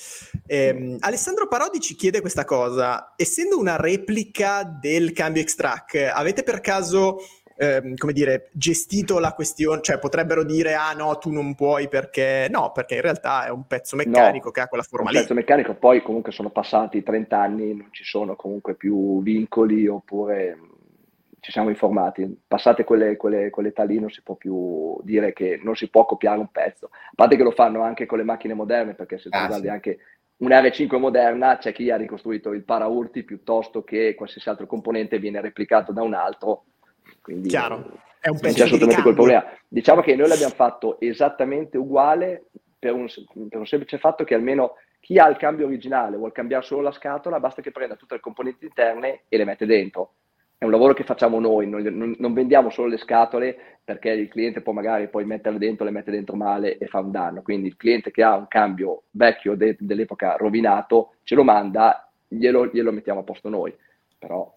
Eh, Alessandro Parodi ci chiede questa cosa. Essendo una replica del cambio X-Track, avete per caso ehm, come dire, gestito la questione, cioè potrebbero dire ah no, tu non puoi perché no, perché in realtà è un pezzo meccanico no, che ha quella forma un lì. pezzo meccanico, poi comunque sono passati 30 anni, non ci sono comunque più vincoli oppure ci siamo informati. Passate quelle, quelle, quell'età lì non si può più dire che non si può copiare un pezzo. A parte che lo fanno anche con le macchine moderne, perché se tu ah, guardi sì. anche un R5 moderna c'è chi ha ricostruito il paraurti piuttosto che qualsiasi altro componente viene replicato da un altro quindi Chiaro. È un pezzo c'è assolutamente quel problema. Diciamo che noi l'abbiamo fatto esattamente uguale per un, per un, semplice fatto che almeno chi ha il cambio originale vuole cambiare solo la scatola, basta che prenda tutte le componenti interne e le mette dentro. È un lavoro che facciamo noi, non, non, vendiamo solo le scatole perché il cliente può magari poi metterle dentro, le mette dentro male e fa un danno. Quindi il cliente che ha un cambio vecchio de, dell'epoca rovinato ce lo manda, glielo, glielo mettiamo a posto noi. Però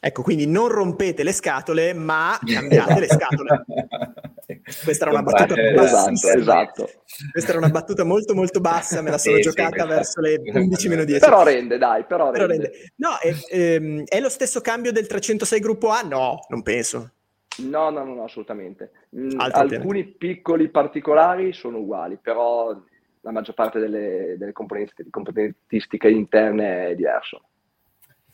Ecco, quindi non rompete le scatole, ma cambiate le scatole. Questa era una battuta bassissima. Esatto. Questa era una battuta molto molto bassa, me la sono sì, giocata sì, verso le 11 meno 10. Però rende, dai, però, però rende. rende. No, è, ehm, è, lo stesso cambio del 306 gruppo A? No, non penso. No, no, no, no assolutamente. Mm, alcuni piccoli particolari sono uguali, però la maggior parte delle, delle componentistiche interne è diverso.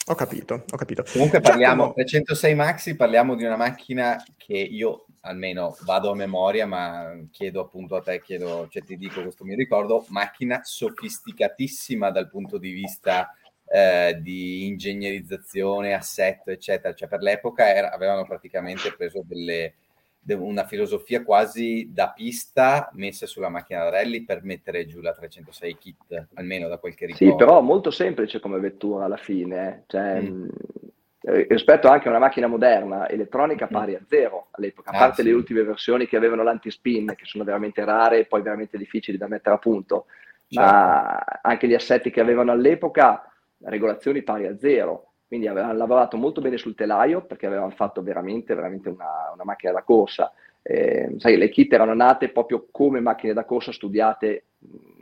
Ho capito, ho capito. Comunque parliamo, Giacomo... 306 Maxi, parliamo di una macchina che io almeno vado a memoria, ma chiedo appunto a te, chiedo, cioè ti dico questo mi ricordo, macchina sofisticatissima dal punto di vista eh, di ingegnerizzazione, assetto, eccetera. Cioè per l'epoca era, avevano praticamente preso delle una filosofia quasi da pista messa sulla macchina da rally per mettere giù la 306 kit, almeno da quel che ricordo. Sì, però molto semplice come vettura alla fine, eh. cioè, mm. Eh, rispetto anche a una macchina moderna, elettronica mm. pari a zero all'epoca, a ah, parte sì. le ultime versioni che avevano l'anti-spin, che sono veramente rare e poi veramente difficili da mettere a punto, certo. ma anche gli assetti che avevano all'epoca, regolazioni pari a zero quindi avevano lavorato molto bene sul telaio perché avevano fatto veramente, veramente una, una macchina da corsa. Eh, sai, le kit erano nate proprio come macchine da corsa studiate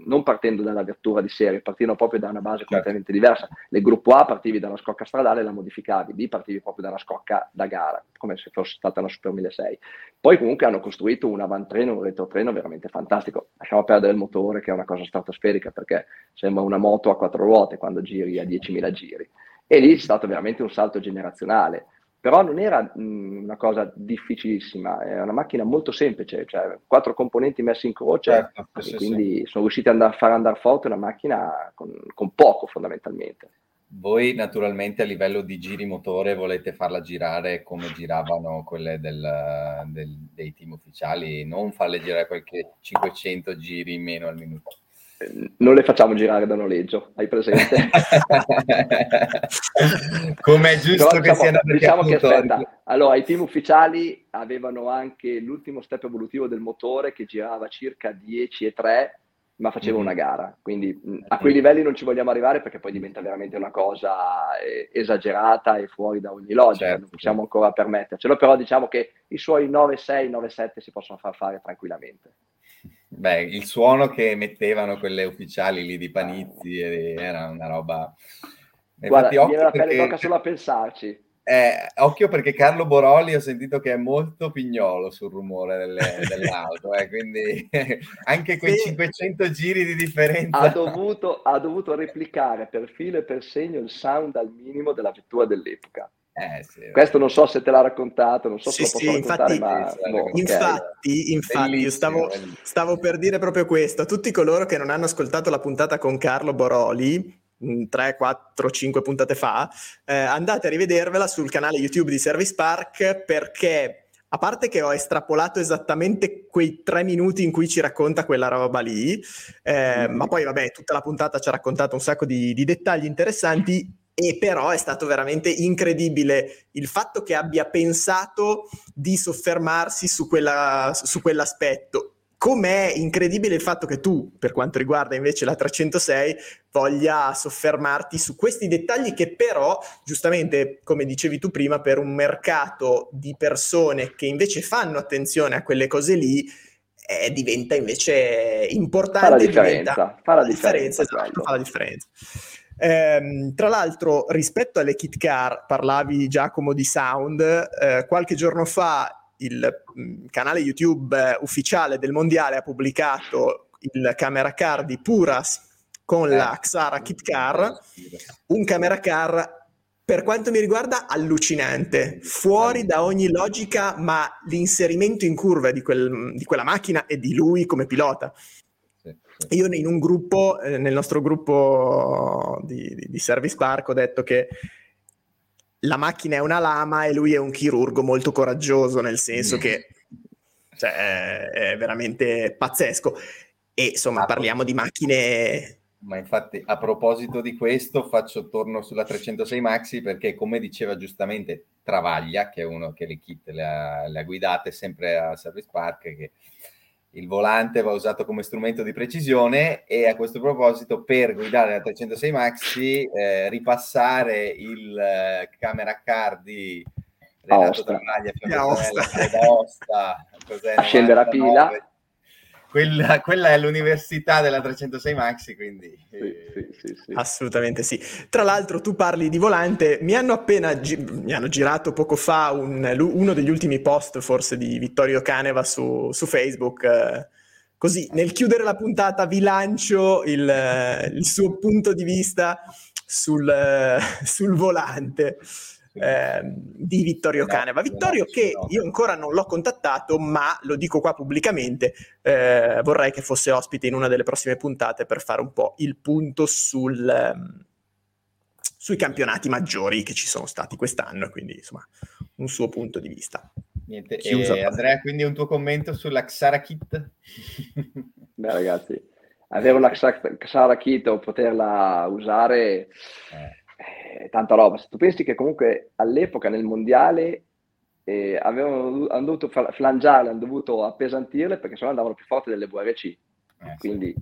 non partendo dalla vettura di serie, partivano proprio da una base certo. completamente diversa. Nel gruppo A partivi da una scocca stradale e la modificavi, B partivi proprio da una scocca da gara, come se fosse stata una Super 1006. Poi comunque hanno costruito un avantreno, un retrotreno veramente fantastico. Lasciamo perdere il motore che è una cosa stratosferica perché sembra una moto a quattro ruote quando giri a 10.000 giri. E lì è stato veramente un salto generazionale. Però non era mh, una cosa difficilissima, è una macchina molto semplice, cioè quattro componenti messi in croce, certo, sì, quindi sì. sono riusciti a far andare forte una macchina con, con poco fondamentalmente. Voi naturalmente a livello di giri motore volete farla girare come giravano quelle del, del, dei team ufficiali, non farle girare qualche 500 giri in meno al minuto non le facciamo girare da noleggio, hai presente? Come è giusto Però, che diciamo, sia diciamo che aspetta, allora i team ufficiali avevano anche l'ultimo step evolutivo del motore che girava circa 10 e 3 ma faceva mm-hmm. una gara, quindi a quei livelli non ci vogliamo arrivare perché poi diventa veramente una cosa eh, esagerata e fuori da ogni logica, certo. non possiamo ancora permettercelo, però diciamo che i suoi 9-6, 9-7 si possono far fare tranquillamente. Beh, il suono che mettevano quelle ufficiali lì di Panizzi era una roba... Guarda, Infatti, viene la pelle d'oca solo a pensarci. Eh, occhio perché Carlo Boroli ho sentito che è molto pignolo sul rumore delle, dell'auto, eh, quindi anche quei sì. 500 giri di differenza. Ha dovuto, ha dovuto replicare per filo e per segno il sound al minimo della vettura dell'epoca. Eh, sì, Questo non so se te l'ha raccontato, non so se sì, lo posso sì, raccontare, infatti, ma... No, infatti, okay. infatti io stavo, stavo, per dire proprio questo. A tutti coloro che non hanno ascoltato la puntata con Carlo Boroli, 3, 4, 5 puntate fa, eh, andate a rivedervela sul canale YouTube di Service Park perché a parte che ho estrapolato esattamente quei tre minuti in cui ci racconta quella roba lì, eh, mm. ma poi vabbè, tutta la puntata ci ha raccontato un sacco di, di dettagli interessanti e però è stato veramente incredibile il fatto che abbia pensato di soffermarsi su, quella, su quell'aspetto. Com'è incredibile il fatto che tu, per quanto riguarda invece la 306, voglia soffermarti su questi dettagli che però, giustamente, come dicevi tu prima, per un mercato di persone che invece fanno attenzione a quelle cose lì, eh, diventa invece importante. Fa la differenza. Diventa, fa la differenza, differenza esatto, fa la differenza. Eh, tra l'altro, rispetto alle kit car, parlavi Giacomo di sound, eh, qualche giorno fa il mh, mm, canale YouTube eh, ufficiale del mondiale ha pubblicato il camera car di Puras con la eh. Xara Kit Car, un camera car per quanto mi riguarda allucinante, fuori da ogni logica, ma l'inserimento in curva di, quel, di quella macchina e di lui come pilota io in un gruppo, eh, nel nostro gruppo di, di, Service Park, ho detto che la macchina è una lama e lui è un chirurgo molto coraggioso, nel senso mm. che cioè, è, veramente pazzesco. E insomma, ah, parliamo di macchine ma infatti a proposito di questo faccio torno sulla 306 Maxi perché come diceva giustamente Travaglia, che è uno che le kit le ha, le ha guidate sempre a Service Park, che il volante va usato come strumento di precisione e a questo proposito per guidare la 306 Maxi eh, ripassare il eh, camera car di Renato Travaglia Aosta, scende la pila quella, quella, è l'università della 306 Maxi, quindi... Sì, sì, sì, Assolutamente sì. Tra l'altro tu parli di volante, mi hanno appena gi- mi hanno girato poco fa un, uno degli ultimi post forse di Vittorio Caneva su, su Facebook. Eh, così, nel chiudere la puntata vi lancio il, il suo punto di vista sul, sul volante eh, di Vittorio Caneva. Vittorio che io ancora non l'ho contattato, ma lo dico qua pubblicamente, eh, vorrei che fosse ospite in una delle prossime puntate per fare un po' il punto sul, um, sui campionati maggiori che ci sono stati quest'anno, quindi insomma un suo punto di vista. Niente, eh, Andrea, quindi un tuo commento sulla Xara Kit? Beh ragazzi, avere una Xara Kit o poterla usare... Eh eh, tanta roba. Se tu pensi che comunque all'epoca nel mondiale eh, avevano, hanno dovuto flangiarle, hanno dovuto appesantirle perché sennò andavano più forti delle VRC. Eh, Quindi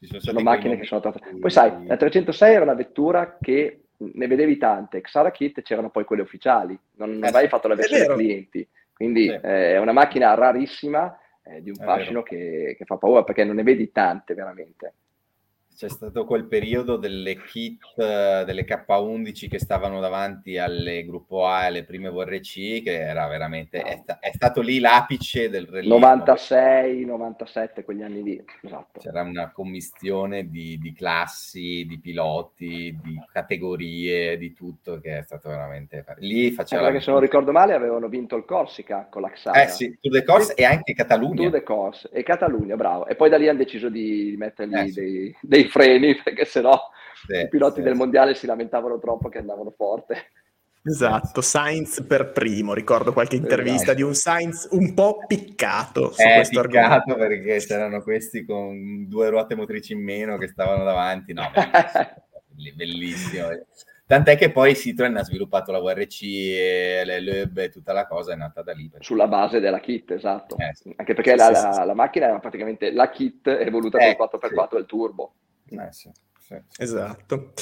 sì. sono, sono macchine che sono trattate. Poi sai, la 306 era una vettura che ne vedevi tante, Xara Kit c'erano poi quelle ufficiali, non, non avevi fatto la versione clienti. Quindi eh, è una macchina rarissima, eh, di un fascino che, che, fa paura perché non ne vedi tante veramente. C'è stato quel periodo delle kit, delle K11 che stavano davanti alle gruppo A e alle prime VRC, che era veramente, è, è stato lì l'apice del realismo. 96, 97, quegli anni lì, esatto. C'era una commistione di, di, classi, di piloti, di categorie, di tutto, che è stato veramente... Lì faceva... Eh, perché se non ricordo male avevano vinto il Corsica con la Xara. Eh sì, Tour de Corse e anche Catalunya. Tour de Corse e Catalunya, bravo. E poi da lì hanno deciso di mettergli eh, sì. dei, dei freni perché sennò sì, i piloti sì. del mondiale si lamentavano troppo che andavano forte. Esatto, Sainz per primo, ricordo qualche intervista esatto. di un Sainz un po' piccato su eh, questo piccato argomento. perché c'erano questi con due ruote motrici in meno che stavano davanti, no, bellissimo. bellissimo. Tant'è che poi Citroen ha sviluppato la VRC e le e tutta la cosa è nata da lì. Sulla base della kit, esatto. Eh, sì. Anche perché sì, la, sì, la, la, macchina era praticamente la kit evoluta eh, col 4x4 del turbo. Eh, sì. Esatto.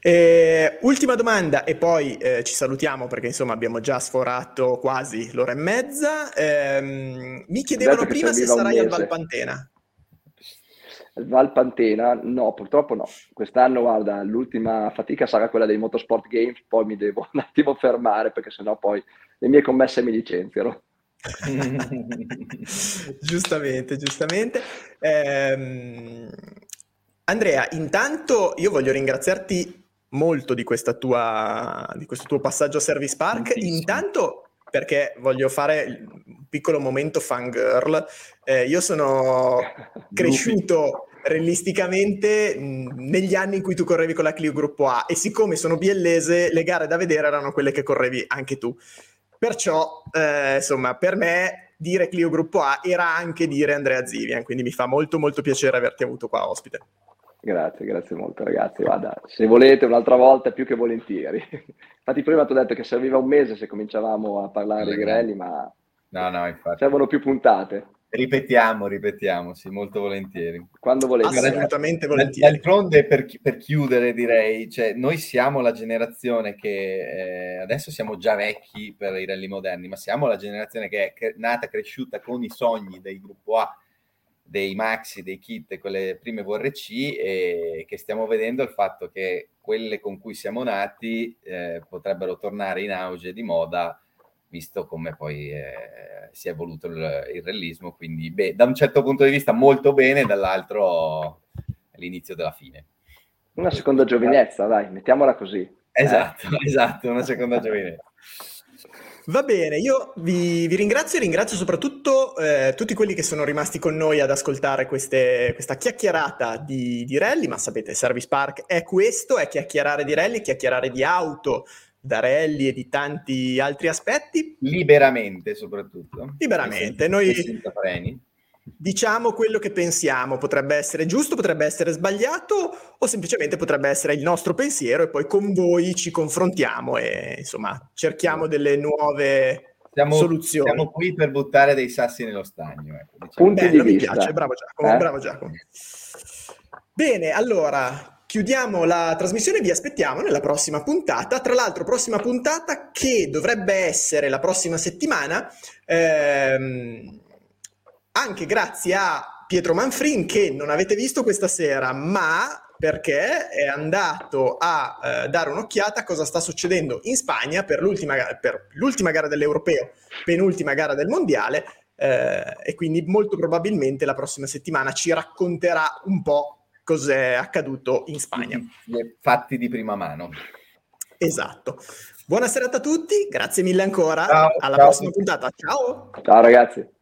Eh, ultima domanda e poi eh, ci salutiamo perché insomma abbiamo già sforato quasi l'ora e mezza. Eh, mi chiedevano prima se sarai al Valpantena. Valpantena, no, purtroppo no. Quest'anno, guarda, l'ultima fatica sarà quella dei Motorsport Games, poi mi devo un attimo fermare perché sennò poi le mie commesse mi licenziano. giustamente, giustamente. Eh, Andrea, intanto io voglio ringraziarti molto di, tua, di questo tuo passaggio a Service Park. Tantissimo. Intanto perché voglio fare un piccolo momento fangirl. Eh, io sono cresciuto realisticamente negli anni in cui tu correvi con la Clio Gruppo A e siccome sono biellese, le gare da vedere erano quelle che correvi anche tu. Perciò, eh, insomma, per me dire Clio Gruppo A era anche dire Andrea Zivian, quindi mi fa molto molto piacere averti avuto qua ospite. Grazie, grazie molto ragazzi. Guarda, se volete un'altra volta più che volentieri. Infatti prima ti ho detto che serviva un mese se cominciavamo a parlare di rally, ma no, no, infatti. servono più puntate. Ripetiamo, ripetiamo, sì, molto volentieri. Quando volete. Assolutamente volentieri. D'altronde, per, per, chiudere, direi, cioè, noi siamo la generazione che, eh, adesso siamo già vecchi per i rally moderni, ma siamo la generazione che è nata, cresciuta con i sogni del gruppo A dei maxi, dei kit, quelle prime VRC e che stiamo vedendo il fatto che quelle con cui siamo nati eh, potrebbero tornare in auge di moda visto come poi eh, si è evoluto il, il realismo, quindi beh, da un certo punto di vista molto bene, dall'altro l'inizio della fine. Una seconda giovinezza, dai, mettiamola così. Esatto, eh. esatto, una seconda giovinezza. Va bene, io vi, vi ringrazio e ringrazio soprattutto eh, tutti quelli che sono rimasti con noi ad ascoltare queste, questa chiacchierata di, di rally, ma sapete, Service Park è questo, è chiacchierare di rally, chiacchierare di auto, da rally e di tanti altri aspetti. Liberamente soprattutto. Liberamente, noi diciamo quello che pensiamo, potrebbe essere giusto, potrebbe essere sbagliato o semplicemente potrebbe essere il nostro pensiero e poi con voi ci confrontiamo e insomma cerchiamo delle nuove siamo, soluzioni. Siamo qui per buttare dei sassi nello stagno. Ecco, diciamo. Bello, mi piace, bravo Giacomo, eh? bravo Giacomo. Bene, allora chiudiamo la trasmissione, vi aspettiamo nella prossima puntata. Tra l'altro, prossima puntata che dovrebbe essere la prossima settimana. Ehm, anche grazie a Pietro Manfrin che non avete visto questa sera, ma perché è andato a eh, dare un'occhiata a cosa sta succedendo in Spagna per l'ultima, per l'ultima gara dell'Europeo, penultima gara del Mondiale, eh, e quindi molto probabilmente la prossima settimana ci racconterà un po' cos'è accaduto in Spagna. Fatti di prima mano. Esatto. Buona serata a tutti, grazie mille ancora, ciao, alla ciao. prossima puntata. Ciao. Ciao ragazzi.